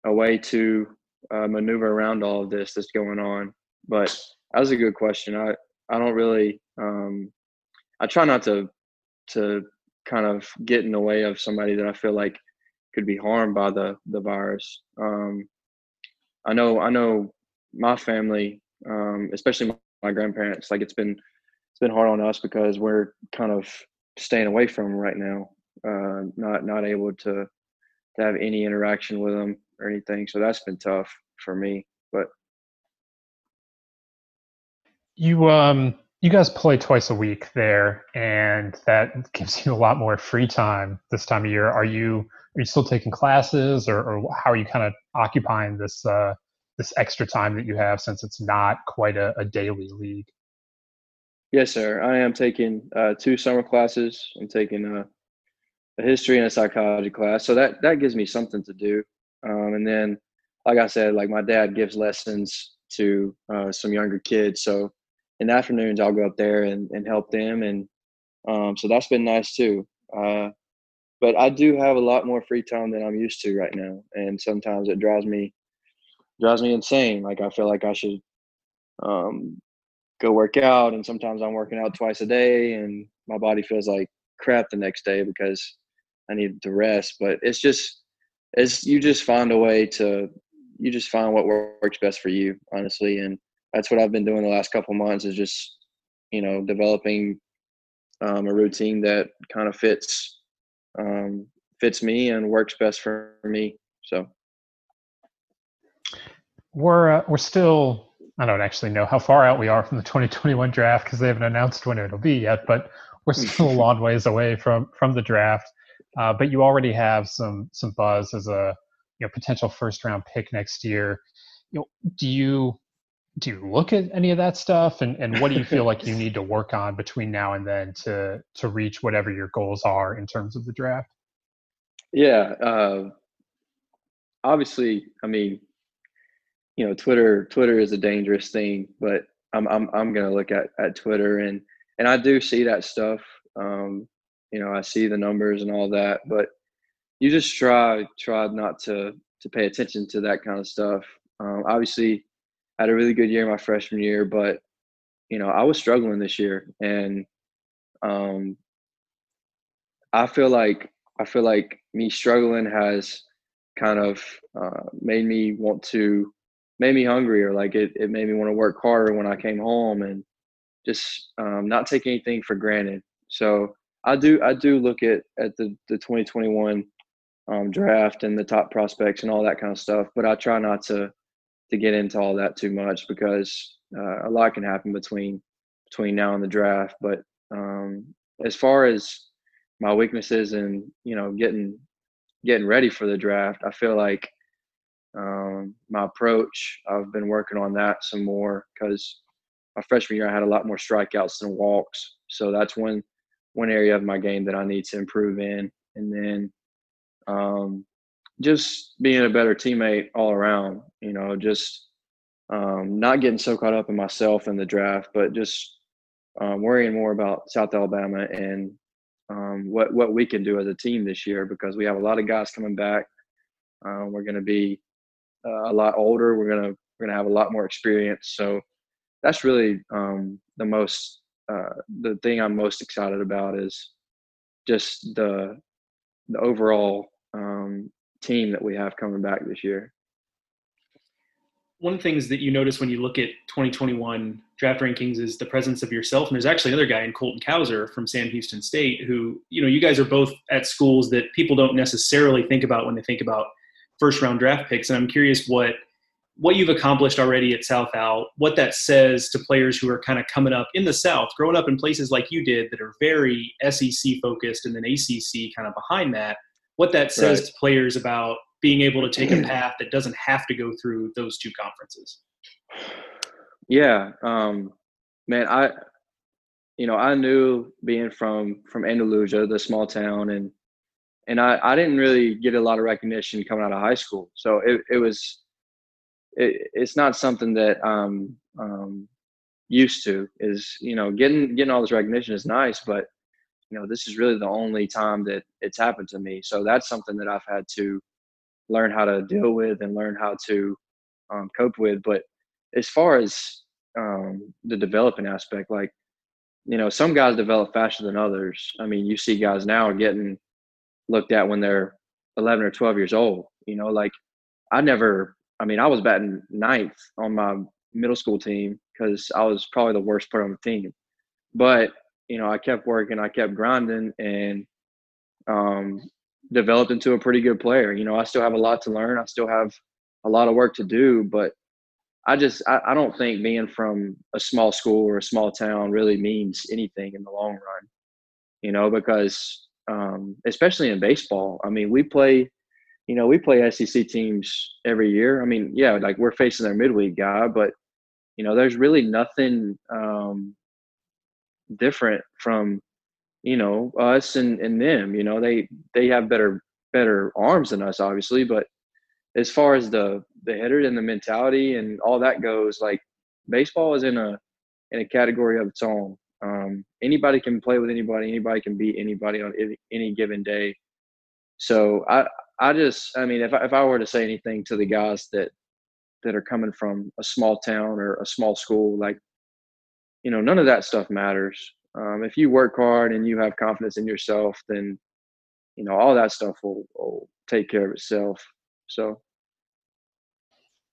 a way to uh, maneuver around all of this that's going on. But that was a good question. I I don't really um, I try not to to kind of get in the way of somebody that I feel like could be harmed by the the virus. Um, I know I know my family, um, especially my, my, grandparents. Like it's been it's been hard on us because we're kind of staying away from them right now, uh, not not able to to have any interaction with them or anything. So that's been tough for me. But you um you guys play twice a week there and that gives you a lot more free time this time of year. Are you are you still taking classes or, or how are you kind of occupying this uh this extra time that you have since it's not quite a, a daily league? Yes, sir. I am taking uh, two summer classes. I'm taking uh, a history and a psychology class. So that that gives me something to do. Um, and then, like I said, like my dad gives lessons to uh, some younger kids. So in the afternoons, I'll go up there and, and help them. And um, so that's been nice too. Uh, but I do have a lot more free time than I'm used to right now, and sometimes it drives me drives me insane. Like I feel like I should um, go work out, and sometimes I'm working out twice a day, and my body feels like crap the next day because I need to rest. But it's just it's you just find a way to you just find what works best for you, honestly. And that's what I've been doing the last couple months is just you know developing um, a routine that kind of fits um, fits me and works best for me. So we're uh, we're still I don't actually know how far out we are from the 2021 draft because they haven't announced when it'll be yet, but we're still a long ways away from from the draft. Uh, but you already have some some buzz as a you know potential first round pick next year. You know, do you do you look at any of that stuff and, and what do you feel like you need to work on between now and then to to reach whatever your goals are in terms of the draft? Yeah. Uh, obviously, I mean, you know, Twitter Twitter is a dangerous thing, but I'm I'm I'm gonna look at at Twitter and and I do see that stuff. Um, you know, I see the numbers and all that, but you just try try not to to pay attention to that kind of stuff. Um, obviously, I had a really good year my freshman year, but you know, I was struggling this year, and um, I feel like I feel like me struggling has kind of uh, made me want to made me hungrier. Like it, it made me want to work harder when I came home and just um, not take anything for granted. So I do I do look at at the the 2021 um, draft and the top prospects and all that kind of stuff, but I try not to to get into all that too much because uh, a lot can happen between between now and the draft. But um, as far as my weaknesses and you know getting getting ready for the draft, I feel like um, my approach. I've been working on that some more because my freshman year I had a lot more strikeouts than walks, so that's one one area of my game that I need to improve in. And then um, just being a better teammate all around. You know, just um, not getting so caught up in myself in the draft, but just um, worrying more about South Alabama and um, what what we can do as a team this year because we have a lot of guys coming back. Um, we're going to be uh, a lot older. We're gonna we're gonna have a lot more experience. So that's really um, the most uh, the thing I'm most excited about is just the the overall um, team that we have coming back this year. One of the things that you notice when you look at 2021 draft rankings is the presence of yourself. And there's actually another guy in Colton Cowser from Sam Houston State who, you know, you guys are both at schools that people don't necessarily think about when they think about first round draft picks. And I'm curious what what you've accomplished already at South Al, what that says to players who are kind of coming up in the South, growing up in places like you did that are very SEC focused and then ACC kind of behind that, what that says right. to players about being able to take a path that doesn't have to go through those two conferences. Yeah, um, man, I, you know, I knew being from from Andalusia, the small town, and and I, I didn't really get a lot of recognition coming out of high school. So it, it was, it, it's not something that I'm um, used to is, you know, getting, getting all this recognition is nice, but you know, this is really the only time that it's happened to me. So that's something that I've had to learn how to deal with and learn how to um, cope with. But as far as um, the developing aspect, like, you know, some guys develop faster than others. I mean, you see guys now getting looked at when they're 11 or 12 years old. You know, like I never, I mean, I was batting ninth on my middle school team because I was probably the worst player on the team. But, you know, I kept working, I kept grinding and um, developed into a pretty good player. You know, I still have a lot to learn, I still have a lot of work to do, but I just, I, I don't think being from a small school or a small town really means anything in the long run, you know, because um, especially in baseball. I mean, we play, you know, we play SEC teams every year. I mean, yeah, like we're facing their midweek guy, but you know, there's really nothing um, different from you know us and, and them. You know, they they have better better arms than us, obviously, but as far as the the hitter and the mentality and all that goes, like baseball is in a in a category of its own. Um, anybody can play with anybody. Anybody can beat anybody on any, any given day. So I, I just, I mean, if I, if I were to say anything to the guys that that are coming from a small town or a small school, like, you know, none of that stuff matters. Um, if you work hard and you have confidence in yourself, then, you know, all that stuff will, will take care of itself. So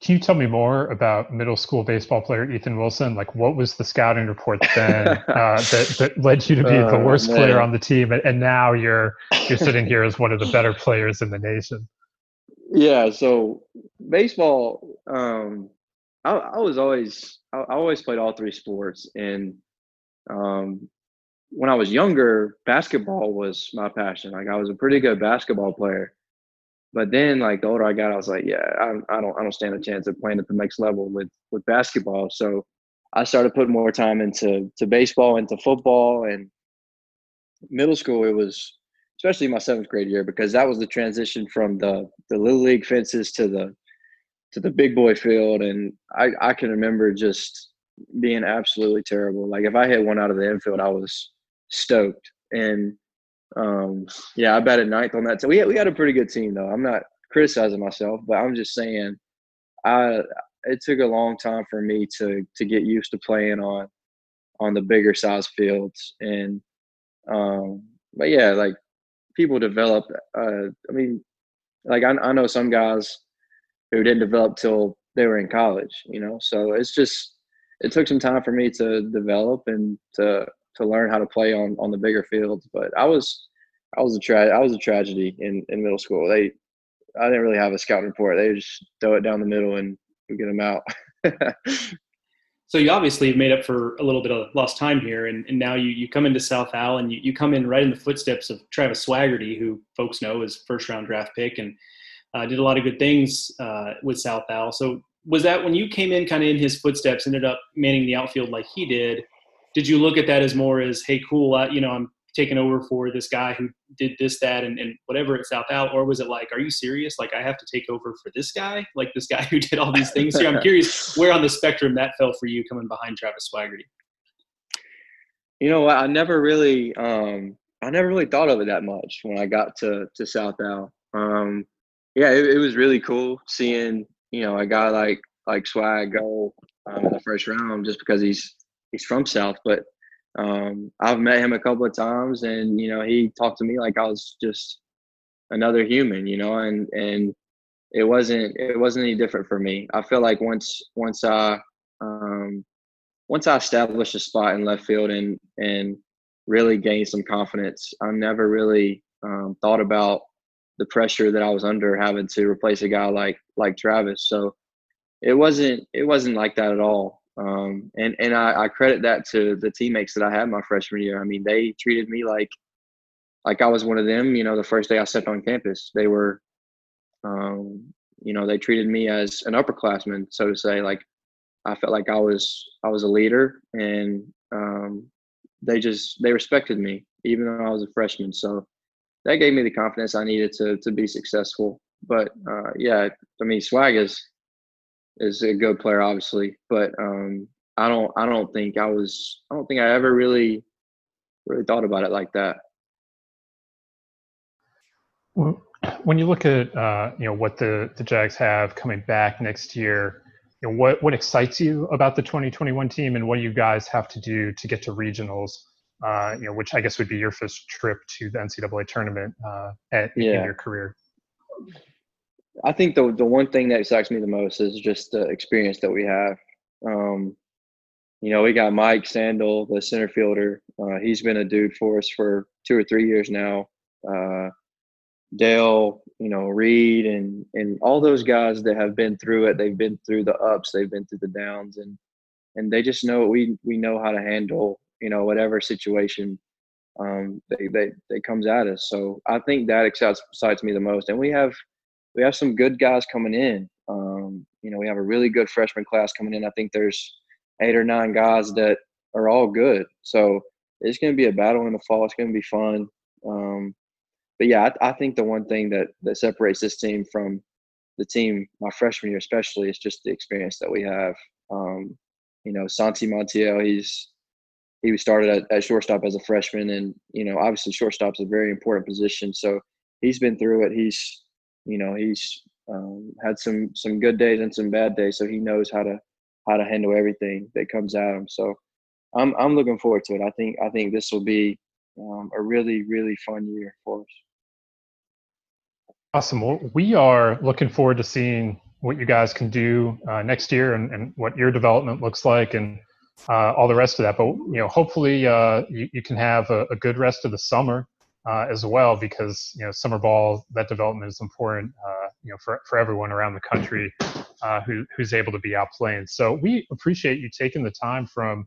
can you tell me more about middle school baseball player Ethan Wilson? Like, what was the scouting report then uh, that, that led you to be the oh, worst player on the team, and now you're you're sitting here as one of the better players in the nation? Yeah. So baseball, um, I, I, was always I, I, always played all three sports, and um, when I was younger, basketball was my passion. Like, I was a pretty good basketball player. But then, like the older I got, I was like, yeah, I, I don't, I don't stand a chance of playing at the next level with with basketball. So I started putting more time into to baseball, into football, and middle school. It was especially my seventh grade year because that was the transition from the the little league fences to the to the big boy field, and I I can remember just being absolutely terrible. Like if I hit one out of the infield, I was stoked. And um, yeah, I batted ninth on that. So we had, we had a pretty good team though. I'm not criticizing myself, but I'm just saying, I it took a long time for me to to get used to playing on on the bigger size fields. And um, but yeah, like people develop. Uh, I mean, like I, I know some guys who didn't develop till they were in college. You know, so it's just it took some time for me to develop and to to learn how to play on on the bigger fields. But I was I was a tra- I was a tragedy in in middle school. They I didn't really have a scout report. They just throw it down the middle and get them out. so you obviously made up for a little bit of lost time here, and, and now you, you come into South Al and you, you come in right in the footsteps of Travis Swaggerty, who folks know is first round draft pick and uh, did a lot of good things uh, with South Al. So was that when you came in kind of in his footsteps, ended up manning the outfield like he did? Did you look at that as more as, hey, cool, you know, I'm taking over for this guy who did this, that, and, and whatever at South Al? Or was it like, are you serious? Like, I have to take over for this guy? Like, this guy who did all these things here? I'm curious where on the spectrum that fell for you coming behind Travis Swaggerty. You know what? I never really, um, I never really thought of it that much when I got to to South Al. Um, yeah, it, it was really cool seeing you know a guy like like Swag go um, in the first round just because he's he's from South. But um, I've met him a couple of times, and you know he talked to me like I was just another human, you know, and and it wasn't it wasn't any different for me. I feel like once once I um, once I established a spot in left field and and really gained some confidence, I never really um, thought about the pressure that I was under having to replace a guy like like Travis. So it wasn't it wasn't like that at all. Um, and and I, I, credit that to the teammates that I had my freshman year. I mean, they treated me like like I was one of them. You know, the first day I stepped on campus, they were, um, you know, they treated me as an upperclassman, so to say. Like I felt like I was I was a leader, and um, they just they respected me even though I was a freshman. So that gave me the confidence I needed to to be successful. But uh, yeah, I mean, Swag is is a good player, obviously, but um, I don't I don't think I was I don't think I ever really really thought about it like that. When you look at uh, you know what the the Jags have coming back next year, you know, what what excites you about the 2021 team, and what you guys have to do to get to regionals? Uh, you know, which I guess would be your first trip to the NCAA tournament uh, at, yeah. in your career? I think the the one thing that excites me the most is just the experience that we have. Um, you know, we got Mike Sandle, the center fielder. Uh, he's been a dude for us for two or three years now. Uh, Dale, you know, Reed, and and all those guys that have been through it. They've been through the ups, they've been through the downs, and and they just know we we know how to handle you know whatever situation um, they, they they comes at us. So I think that excites, excites me the most. And we have we have some good guys coming in. Um, you know, we have a really good freshman class coming in. I think there's eight or nine guys that are all good. So it's going to be a battle in the fall. It's going to be fun. Um, but yeah, I, I, think the one thing that that separates this team from the team my freshman year, especially, is just the experience that we have. Um, you know, Santi Montiel, he's he started at, at shortstop as a freshman, and you know, obviously, shortstop's a very important position. So he's been through it. He's, you know, he's um, had some some good days and some bad days, so he knows how to how to handle everything that comes at him. So I'm I'm looking forward to it. I think I think this will be um, a really really fun year for us. Awesome. Well, we are looking forward to seeing what you guys can do uh, next year and, and what your development looks like and uh, all the rest of that. But you know, hopefully, uh, you, you can have a, a, good rest of the summer uh, as well, because you know, summer ball that development is important. Uh, you know, for for everyone around the country uh, who who's able to be out playing. So we appreciate you taking the time from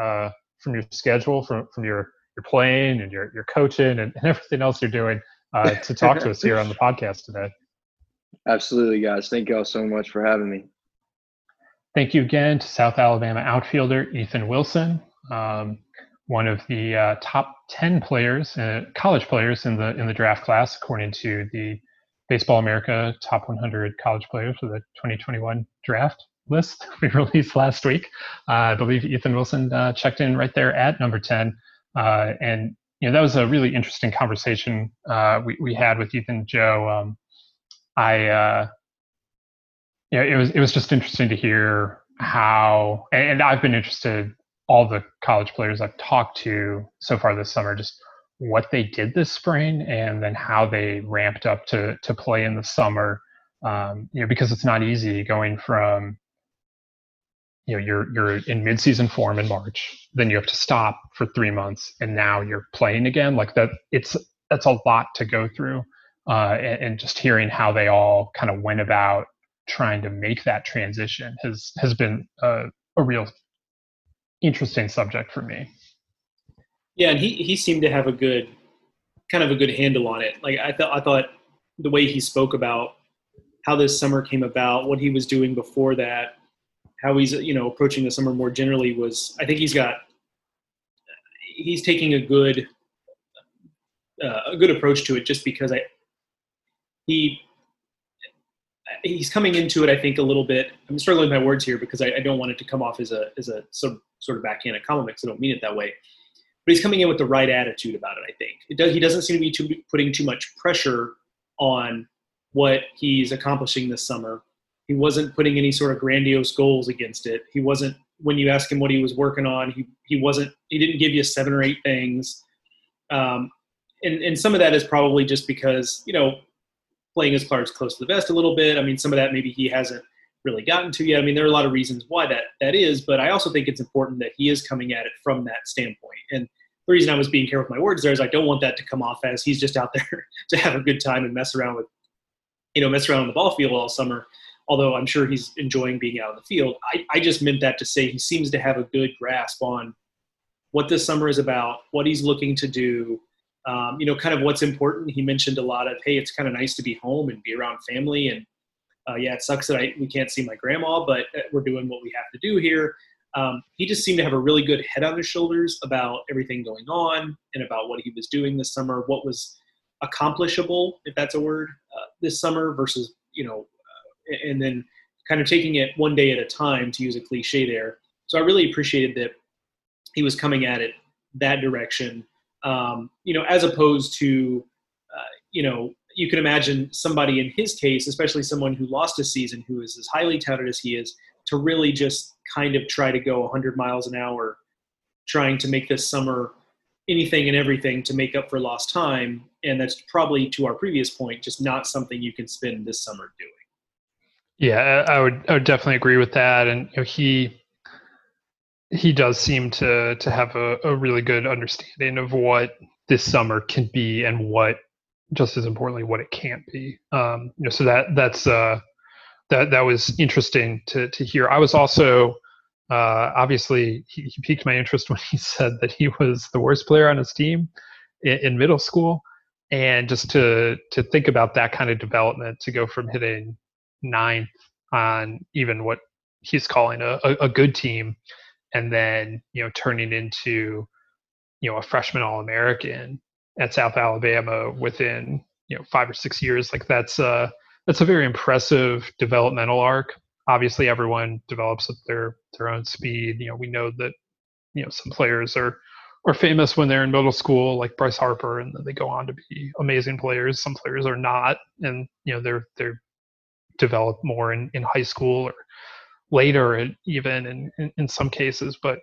uh, from your schedule, from from your your playing and your your coaching and, and everything else you're doing to talk to us here on the podcast today. Absolutely, guys. Thank you all so much for having me. Thank you again to South Alabama outfielder Ethan Wilson. Um, one of the uh, top 10 players, uh, college players in the in the draft class, according to the Baseball America Top 100 College Players for the 2021 draft list we released last week. Uh, I believe Ethan Wilson uh, checked in right there at number 10, uh, and you know that was a really interesting conversation uh, we we had with Ethan Joe. Um, I yeah, it was it was just interesting to hear how, and I've been interested all the college players I've talked to so far this summer, just what they did this spring and then how they ramped up to to play in the summer. Um, you know, because it's not easy going from you know you're you're in midseason form in March, then you have to stop for three months, and now you're playing again. Like that, it's that's a lot to go through. Uh, and, and just hearing how they all kind of went about trying to make that transition has has been a, a real interesting subject for me. Yeah, and he he seemed to have a good kind of a good handle on it. Like I thought I thought the way he spoke about how this summer came about, what he was doing before that, how he's you know approaching the summer more generally was I think he's got he's taking a good uh, a good approach to it just because I he he's coming into it, I think, a little bit. I'm struggling with my words here because I, I don't want it to come off as a as a sort of, backhanded compliment because I don't mean it that way. But he's coming in with the right attitude about it. I think does, he doesn't seem to be too, putting too much pressure on what he's accomplishing this summer. He wasn't putting any sort of grandiose goals against it. He wasn't when you ask him what he was working on. He he wasn't. He didn't give you seven or eight things. Um, and and some of that is probably just because you know playing his cards close to the vest a little bit. I mean, some of that maybe he hasn't really gotten to yet. I mean, there are a lot of reasons why that that is, but I also think it's important that he is coming at it from that standpoint. And the reason I was being careful with my words there is I don't want that to come off as he's just out there to have a good time and mess around with, you know, mess around on the ball field all summer. Although I'm sure he's enjoying being out on the field. I, I just meant that to say he seems to have a good grasp on what this summer is about, what he's looking to do, um, you know, kind of what's important. He mentioned a lot of, hey, it's kind of nice to be home and be around family. And uh, yeah, it sucks that I, we can't see my grandma, but uh, we're doing what we have to do here. Um, he just seemed to have a really good head on his shoulders about everything going on and about what he was doing this summer, what was accomplishable, if that's a word, uh, this summer versus, you know, uh, and then kind of taking it one day at a time to use a cliche there. So I really appreciated that he was coming at it that direction um, you know, as opposed to, uh, you know, you can imagine somebody in his case, especially someone who lost a season, who is as highly touted as he is, to really just kind of try to go 100 miles an hour, trying to make this summer anything and everything to make up for lost time. And that's probably, to our previous point, just not something you can spend this summer doing. Yeah, I would, I would definitely agree with that. And you know, he he does seem to to have a, a really good understanding of what this summer can be and what just as importantly what it can't be. Um, you know so that that's uh that that was interesting to to hear. I was also uh, obviously he, he, piqued my interest when he said that he was the worst player on his team in, in, middle school. And just to to think about that kind of development to go from hitting ninth on even what he's calling a, a, a good team and then you know turning into you know a freshman all american at south alabama within you know five or six years like that's uh that's a very impressive developmental arc. Obviously everyone develops at their their own speed. You know we know that you know some players are are famous when they're in middle school like bryce harper and then they go on to be amazing players. Some players are not and you know they're they're developed more in, in high school or later even in, in, in some cases but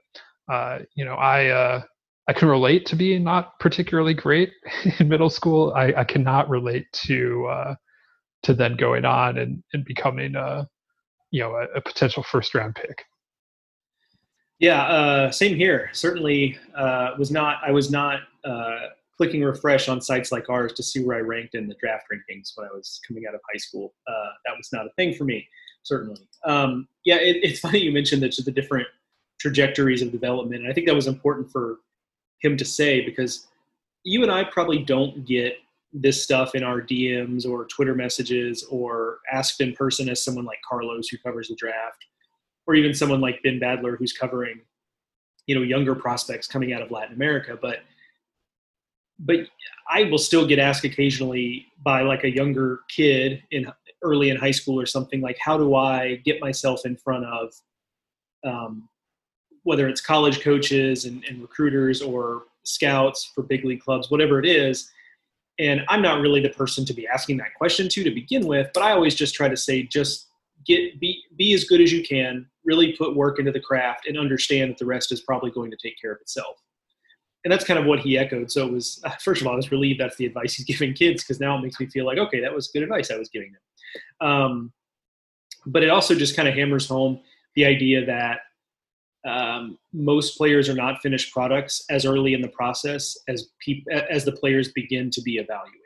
uh, you know i uh, i can relate to being not particularly great in middle school. I, I cannot relate to uh, to then going on and, and becoming a you know a, a potential first round pick. Yeah uh, same here. Certainly uh, was not i was not uh, clicking refresh on sites like ours to see where i ranked in the draft rankings when i was coming out of high school. That was not a thing for me certainly. Um, yeah, it, it's funny you mentioned that the different trajectories of development, and I think that was important for him to say because you and I probably don't get this stuff in our DMs or Twitter messages or asked in person as someone like Carlos who covers the draft, or even someone like Ben Badler who's covering you know younger prospects coming out of Latin America, but but I will still get asked occasionally by like a younger kid in early in high school or something like, how do I get myself in front of um, whether it's college coaches and, and recruiters or scouts for big league clubs, whatever it is. And I'm not really the person to be asking that question to to begin with, but I always just try to say, just get be be as good as you can, really put work into the craft, and understand that the rest is probably going to take care of itself and that's kind of what he echoed. So it was first of all, I was relieved that's the advice he's giving kids because now it makes me feel like okay, that was good advice I was giving them. Um, but it also just kind of hammers home the idea that um, most players are not finished products as early in the process as people as the players begin to be evaluated.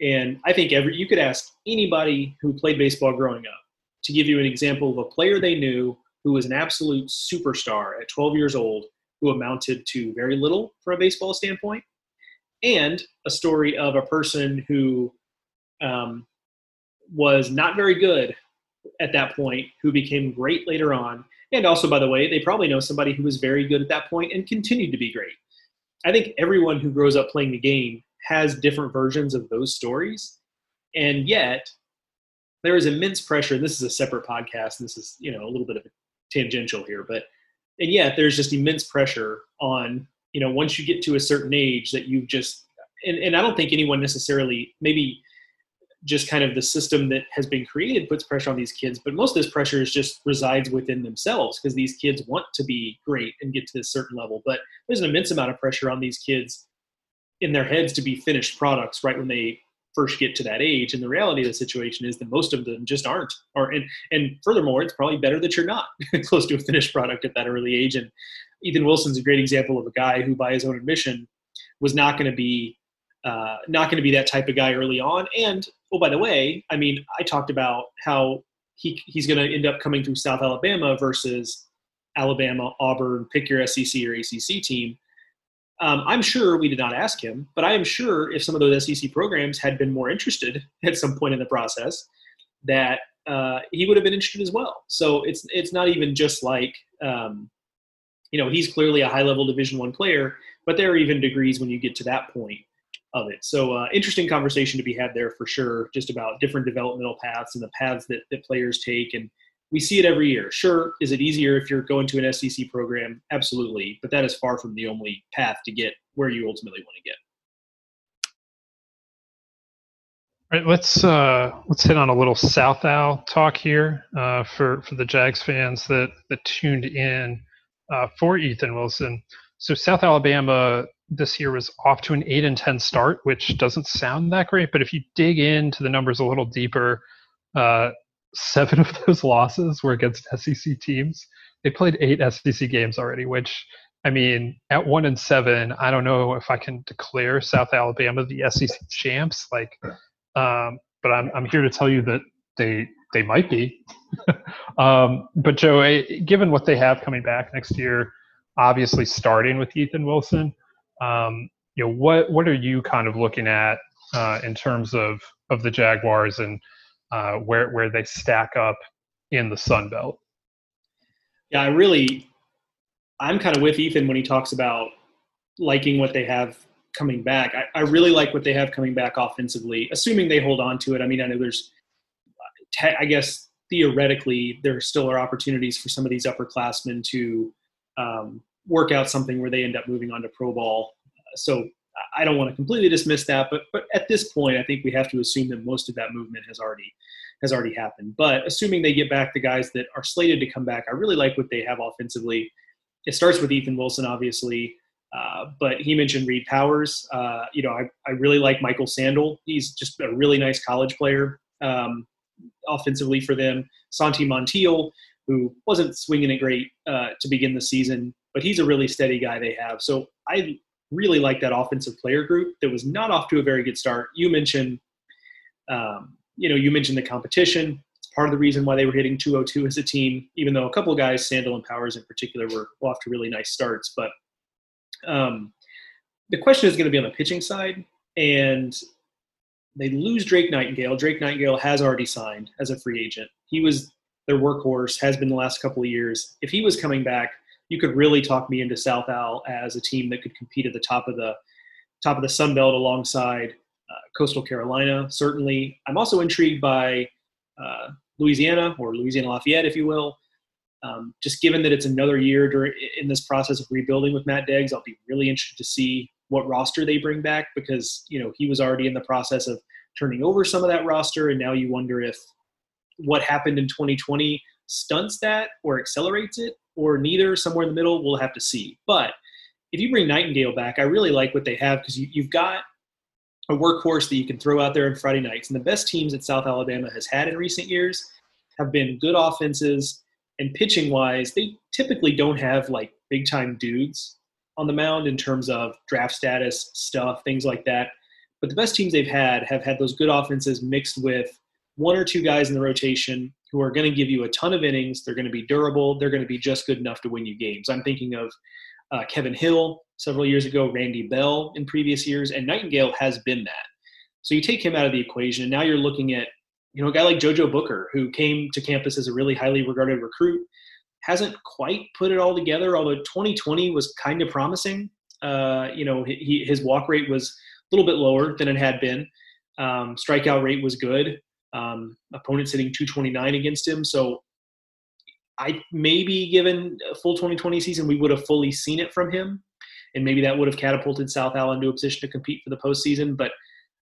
And I think every you could ask anybody who played baseball growing up to give you an example of a player they knew who was an absolute superstar at 12 years old who amounted to very little from a baseball standpoint, and a story of a person who um, was not very good at that point, who became great later on. And also, by the way, they probably know somebody who was very good at that point and continued to be great. I think everyone who grows up playing the game has different versions of those stories. And yet, there is immense pressure. And this is a separate podcast. And this is, you know, a little bit of tangential here, but and yet there's just immense pressure on you know once you get to a certain age that you've just and, and i don't think anyone necessarily maybe just kind of the system that has been created puts pressure on these kids but most of this pressure is just resides within themselves because these kids want to be great and get to this certain level but there's an immense amount of pressure on these kids in their heads to be finished products right when they first get to that age. And the reality of the situation is that most of them just aren't. Or and and furthermore, it's probably better that you're not close to a finished product at that early age. And Ethan Wilson's a great example of a guy who, by his own admission, was not going to be uh, not going to be that type of guy early on. And oh, by the way, I mean, I talked about how he he's going to end up coming through South Alabama versus Alabama, Auburn, pick your SEC or ACC team. Um, I'm sure we did not ask him, but I am sure if some of those SEC programs had been more interested at some point in the process, that uh, he would have been interested as well. So it's it's not even just like um, you know he's clearly a high level Division One player, but there are even degrees when you get to that point of it. So uh, interesting conversation to be had there for sure, just about different developmental paths and the paths that, that players take and we see it every year. Sure, is it easier if you're going to an SEC program? Absolutely, but that is far from the only path to get where you ultimately want to get. All right, let's uh, let's hit on a little South Al talk here uh, for for the Jags fans that that tuned in uh, for Ethan Wilson. So South Alabama this year was off to an eight and ten start, which doesn't sound that great, but if you dig into the numbers a little deeper, uh, seven of those losses were against SEC teams. They played eight SEC games already, which I mean, at one and seven, I don't know if I can declare South Alabama the SEC champs. Like, um, but I'm I'm here to tell you that they they might be. um, but Joe, given what they have coming back next year, obviously starting with Ethan Wilson, um, you know, what what are you kind of looking at uh, in terms of of the Jaguars and uh, where where they stack up in the Sun Belt. Yeah, I really, I'm kind of with Ethan when he talks about liking what they have coming back. I, I really like what they have coming back offensively, assuming they hold on to it. I mean, I know there's, I guess theoretically, there still are opportunities for some of these upperclassmen to um, work out something where they end up moving on to pro ball. So I don't want to completely dismiss that, but but at this point, I think we have to assume that most of that movement has already has already happened. But assuming they get back the guys that are slated to come back, I really like what they have offensively. It starts with Ethan Wilson, obviously, uh, but he mentioned Reed Powers. Uh, you know, I, I really like Michael Sandle. He's just a really nice college player um, offensively for them. Santi Montiel, who wasn't swinging it great uh, to begin the season, but he's a really steady guy they have. So I really like that offensive player group that was not off to a very good start. You mentioned, um, you know, you mentioned the competition. It's part of the reason why they were hitting 202 as a team, even though a couple of guys, Sandle and Powers in particular, were off to really nice starts. But um, the question is going to be on the pitching side, and they lose Drake Nightingale. Drake Nightingale has already signed as a free agent. He was their workhorse, has been the last couple of years. If he was coming back, you could really talk me into South Al as a team that could compete at the top of the top of the Sun Belt alongside uh, Coastal Carolina. Certainly, I'm also intrigued by uh, Louisiana or Louisiana Lafayette, if you will. Um, just given that it's another year during, in this process of rebuilding with Matt Deggs, I'll be really interested to see what roster they bring back because you know he was already in the process of turning over some of that roster, and now you wonder if what happened in 2020 stunts that or accelerates it, or neither. Somewhere in the middle, we'll have to see. But if you bring Nightingale back, I really like what they have because you, you've got a workhorse that you can throw out there on Friday nights. And the best teams that South Alabama has had in recent years have been good offenses and pitching wise, they typically don't have like big time dudes on the mound in terms of draft status stuff, things like that. But the best teams they've had have had those good offenses mixed with one or two guys in the rotation who are going to give you a ton of innings. They're going to be durable. They're going to be just good enough to win you games. I'm thinking of uh, Kevin Hill several years ago, Randy Bell in previous years, and Nightingale has been that. So you take him out of the equation, and now you're looking at you know a guy like JoJo Booker, who came to campus as a really highly regarded recruit, hasn't quite put it all together. Although 2020 was kind of promising. Uh, you know, he, his walk rate was a little bit lower than it had been. Um, strikeout rate was good. Um, opponents hitting 229 against him. So I maybe given a full 2020 season, we would have fully seen it from him, and maybe that would have catapulted South Al into a position to compete for the postseason. But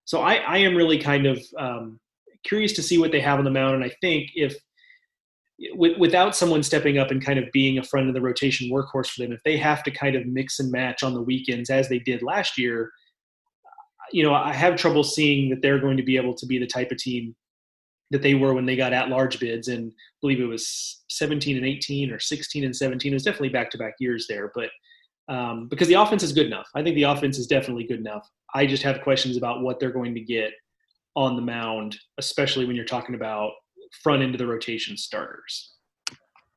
so I, I am really kind of um, curious to see what they have on the mound, and I think if w- without someone stepping up and kind of being a friend of the rotation workhorse for them, if they have to kind of mix and match on the weekends as they did last year, you know, I have trouble seeing that they're going to be able to be the type of team that they were when they got at large bids and I believe it was 17 and 18 or 16 and 17 it was definitely back to back years there but um, because the offense is good enough. I think the offense is definitely good enough. I just have questions about what they're going to get on the mound especially when you're talking about front end of the rotation starters.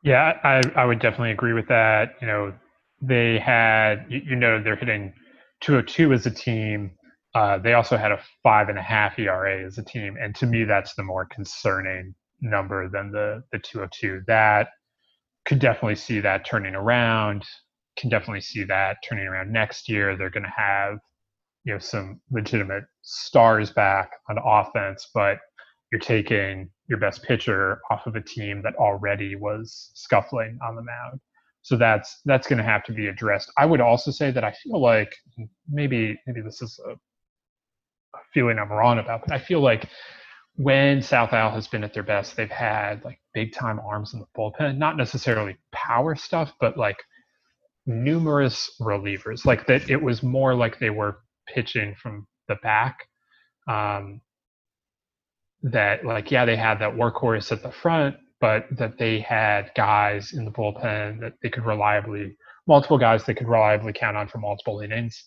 Yeah i, I would definitely agree with that. You know they had you, you know they're hitting 202 as a team uh, they also had a five and a half ERA as a team, and to me, that's the more concerning number than the the 202. That could definitely see that turning around. Can definitely see that turning around next year. They're going to have you know some legitimate stars back on offense, but you're taking your best pitcher off of a team that already was scuffling on the mound. So that's that's going to have to be addressed. I would also say that I feel like maybe maybe this is a feeling I'm wrong about, but I feel like when South Al has been at their best, they've had like big time arms in the bullpen, not necessarily power stuff, but like numerous relievers. Like that, it was more like they were pitching from the back. Um, that like yeah, they had that workhorse at the front, but that they had guys in the bullpen that they could reliably, multiple guys they could reliably count on for multiple innings,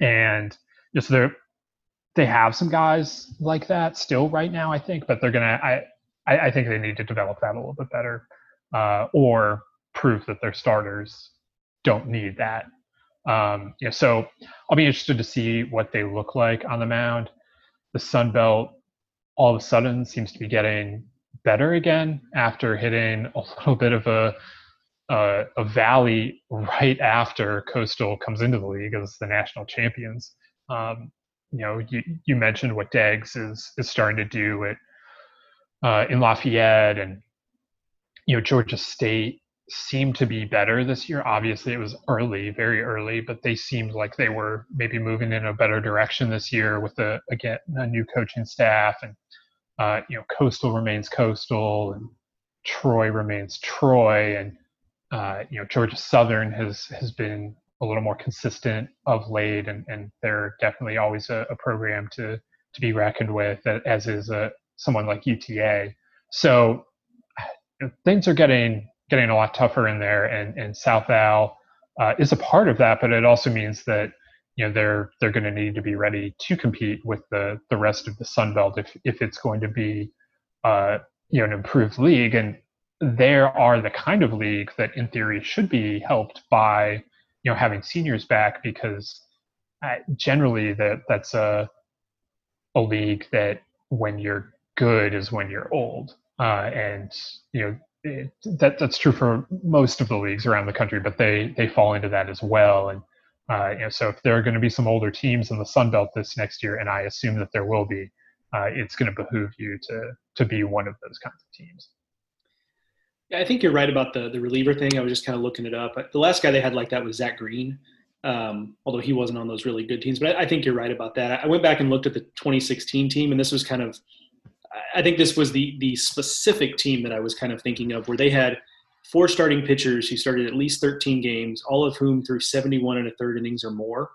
and just they're they have some guys like that still right now, I think, but they're gonna. I I, I think they need to develop that a little bit better, uh, or prove that their starters don't need that. Um, yeah, so I'll be interested to see what they look like on the mound. The Sun Belt all of a sudden seems to be getting better again after hitting a little bit of a a, a valley right after Coastal comes into the league as the national champions. Um, you know, you, you mentioned what Deggs is is starting to do at uh, in Lafayette, and you know Georgia State seemed to be better this year. Obviously, it was early, very early, but they seemed like they were maybe moving in a better direction this year with a again a new coaching staff, and uh, you know Coastal remains Coastal, and Troy remains Troy, and uh, you know Georgia Southern has has been a little more consistent of late, and, and they're definitely always a, a program to to be reckoned with, as is a, someone like UTA. So things are getting getting a lot tougher in there, and, and South Al uh, is a part of that, but it also means that you know they're they're going to need to be ready to compete with the the rest of the Sun Belt if if it's going to be uh, you know an improved league, and there are the kind of league that in theory should be helped by you know having seniors back because uh, generally that that's a a league that when you're good is when you're old uh, and you know it, that that's true for most of the leagues around the country, but they they fall into that as well. And uh, you know, so if there are going to be some older teams in the Sun Belt this next year, and I assume that there will be, uh, it's going to behoove you to to be one of those kinds of teams. Yeah, I think you're right about the the reliever thing. I was just kind of looking it up. The last guy they had like that was Zach Green, um, although he wasn't on those really good teams. But I, I think you're right about that. I went back and looked at the 2016 team, and this was kind of I think this was the the specific team that I was kind of thinking of, where they had four starting pitchers who started at least 13 games, all of whom threw 71 and a third innings or more.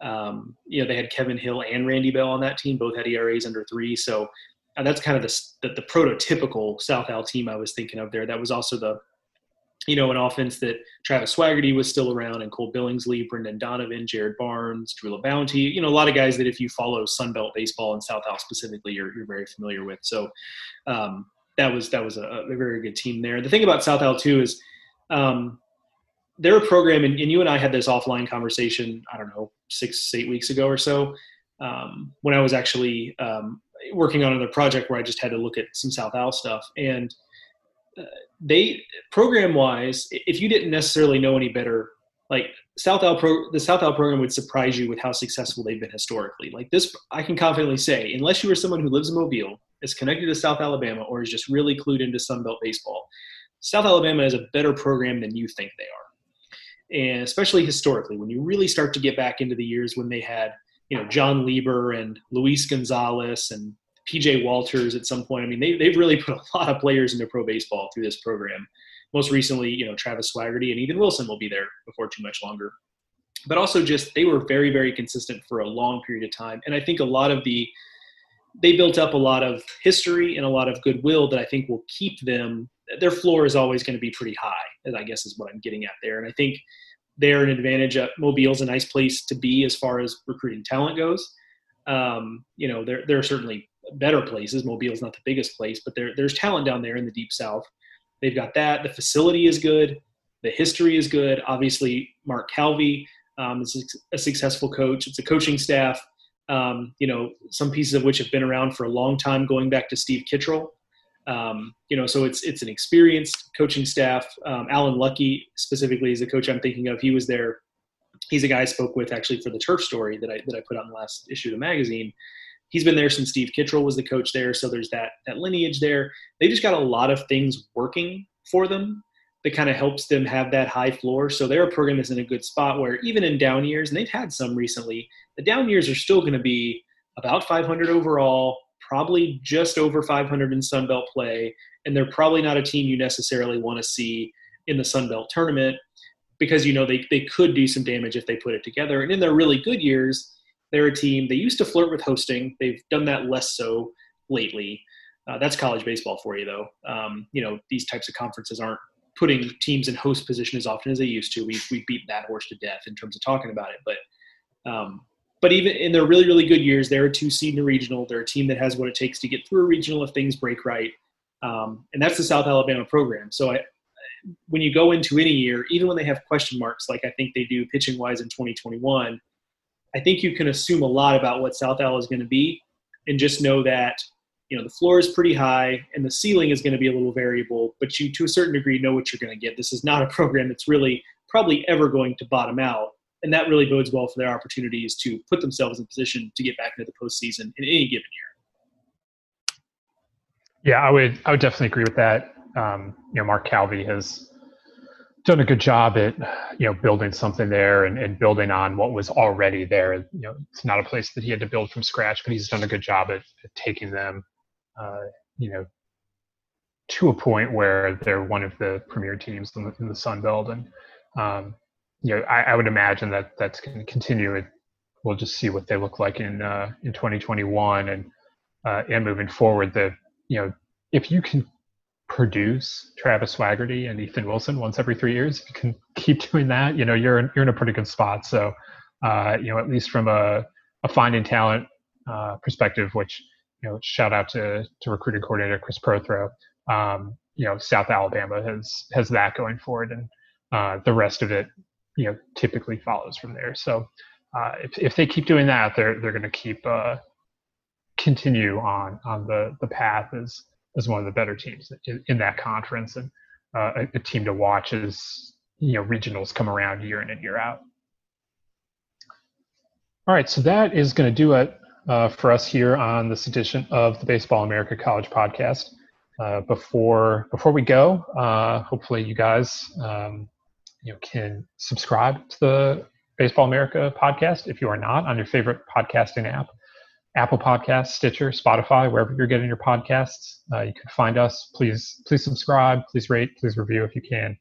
Um, you know, they had Kevin Hill and Randy Bell on that team, both had ERAs under three. So uh, that's kind of the, the, the prototypical South Al team I was thinking of there. That was also the you know, an offense that Travis Swaggerty was still around and Cole Billingsley, Brendan Donovan, Jared Barnes, Drew Bounty, you know, a lot of guys that if you follow Sunbelt baseball and South Al specifically, you're, you're very familiar with. So um, that was, that was a, a, very good team there. The thing about South Al too is um, they're a program and, and, you and I had this offline conversation, I don't know, six, eight weeks ago or so um, when I was actually um, working on another project where I just had to look at some South Al stuff. And uh, they program wise, if you didn't necessarily know any better, like South Al pro, the South Al program would surprise you with how successful they've been historically. Like this, I can confidently say, unless you are someone who lives in Mobile, is connected to South Alabama, or is just really clued into Sunbelt baseball, South Alabama is a better program than you think they are. And especially historically, when you really start to get back into the years when they had, you know, Jon Lieber and Luis Gonzalez and PJ Walters at some point. I mean, they, they've really put a lot of players into pro baseball through this program. Most recently, you know, Travis Swaggerty and Ethan Wilson will be there before too much longer. But also just they were very, very consistent for a long period of time. And I think a lot of the they built up a lot of history and a lot of goodwill that I think will keep them their floor is always going to be pretty high, I guess is what I'm getting at there. And I think they're an advantage. Mobile's a nice place to be as far as recruiting talent goes. Um, you know, there, there are certainly better places. Mobile's not the biggest place, but there, there's talent down there in the deep south. They've got that. The facility is good. The history is good. Obviously, Mark Calvi um, is a successful coach. It's a coaching staff, um, you know, some pieces of which have been around for a long time, going back to Steve Kittrell. Um, you know, so it's it's an experienced coaching staff. Um, Alan Lucky specifically is the coach I'm thinking of. He was there. He's a guy I spoke with actually for the turf story that I that I put on the last issue of the magazine he's been there since Steve Kittrell was the coach there. So there's that that lineage there. They just got a lot of things working for them that kind of helps them have that high floor. So they're a program that's in a good spot where even in down years, and they've had some recently, the down years are still going to be about 500 overall, probably just over 500 in Sun Belt play, and they're probably not a team you necessarily want to see in the Sun Belt tournament because you know they, they could do some damage if they put it together. And in their really good years, they're a team. They used to flirt with hosting. They've done that less so lately. Uh, that's college baseball for you, though. Um, you know, these types of conferences aren't putting teams in host position as often as they used to. We've we beat that horse to death in terms of talking about it. But um, but even in their really really good years, they're a two seed in a regional. They're a team that has what it takes to get through a regional if things break right. Um, and that's the South Alabama program. So I, when you go into any year, even when they have question marks, like I think they do pitching wise in 2021 I think you can assume a lot about what South Al is going to be, and just know that you know the floor is pretty high and the ceiling is going to be a little variable, but you to a certain degree know what you're going to get. This is not a program that's really probably ever going to bottom out, and that really bodes well for their opportunities to put themselves in position to get back into the postseason in any given year. Yeah, I would I would definitely agree with that. Um, you know, Mark Calvi has done a good job at you know building something there and, and building on what was already there. You know, it's not a place that he had to build from scratch, but he's done a good job at, at taking them, uh, you know, to a point where they're one of the premier teams in the, in the Sun Belt. And um, you know, I, I, would imagine that that's going to continue. It, we'll just see what they look like in uh, in 2021 and uh, and moving forward. The you know, if you can produce Travis Swaggerty and Ethan Wilson once every three years. If you can keep doing that, you know, you're in, you're in a pretty good spot. So, uh, you know, at least from a, a finding talent uh, perspective, which, you know, shout out to, to recruiting coordinator Chris Prothro. Um, you know, South Alabama has, has that going forward. And uh, the rest of it, you know, typically follows from there. So uh, if, if they keep doing that, they're, they're going to keep, uh, continue on, on the, the path as, as one of the better teams in, in that conference and uh, a, a, team to watch as you know regionals come around year in and year out. All right, so that is going to do it uh, for us here on this edition of the Baseball America College Podcast. Uh, before before we go, uh, hopefully you guys um, you can subscribe to the Baseball America podcast if you are not on your favorite podcasting app. Apple Podcasts, Stitcher, Spotify, wherever you're getting your podcasts. Uh, you can find us. Please, please subscribe. Please rate. Please review if you can.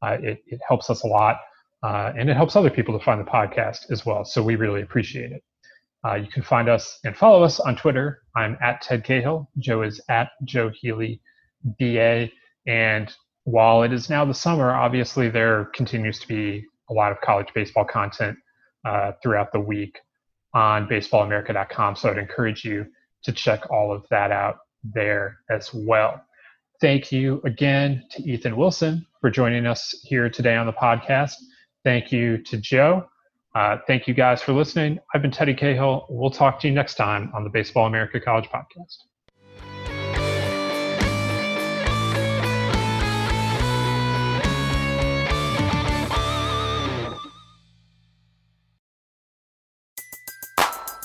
Uh, it, it helps us a lot, uh, and it helps other people to find the podcast as well. So we really appreciate it. Uh, you can find us and follow us on Twitter. I'm at Ted Cahill. Joe is at Joe Healy, BA. And while it is now the summer, obviously there continues to be a lot of college baseball content uh, throughout the week on baseballamerica.com. So I'd encourage you to check all of that out there as well. Thank you again to Ethan Wilson for joining us here today on the podcast. Thank you to Joe. Uh, thank you guys for listening. I've been Teddy Cahill. We'll talk to you next time on the Baseball America College Podcast.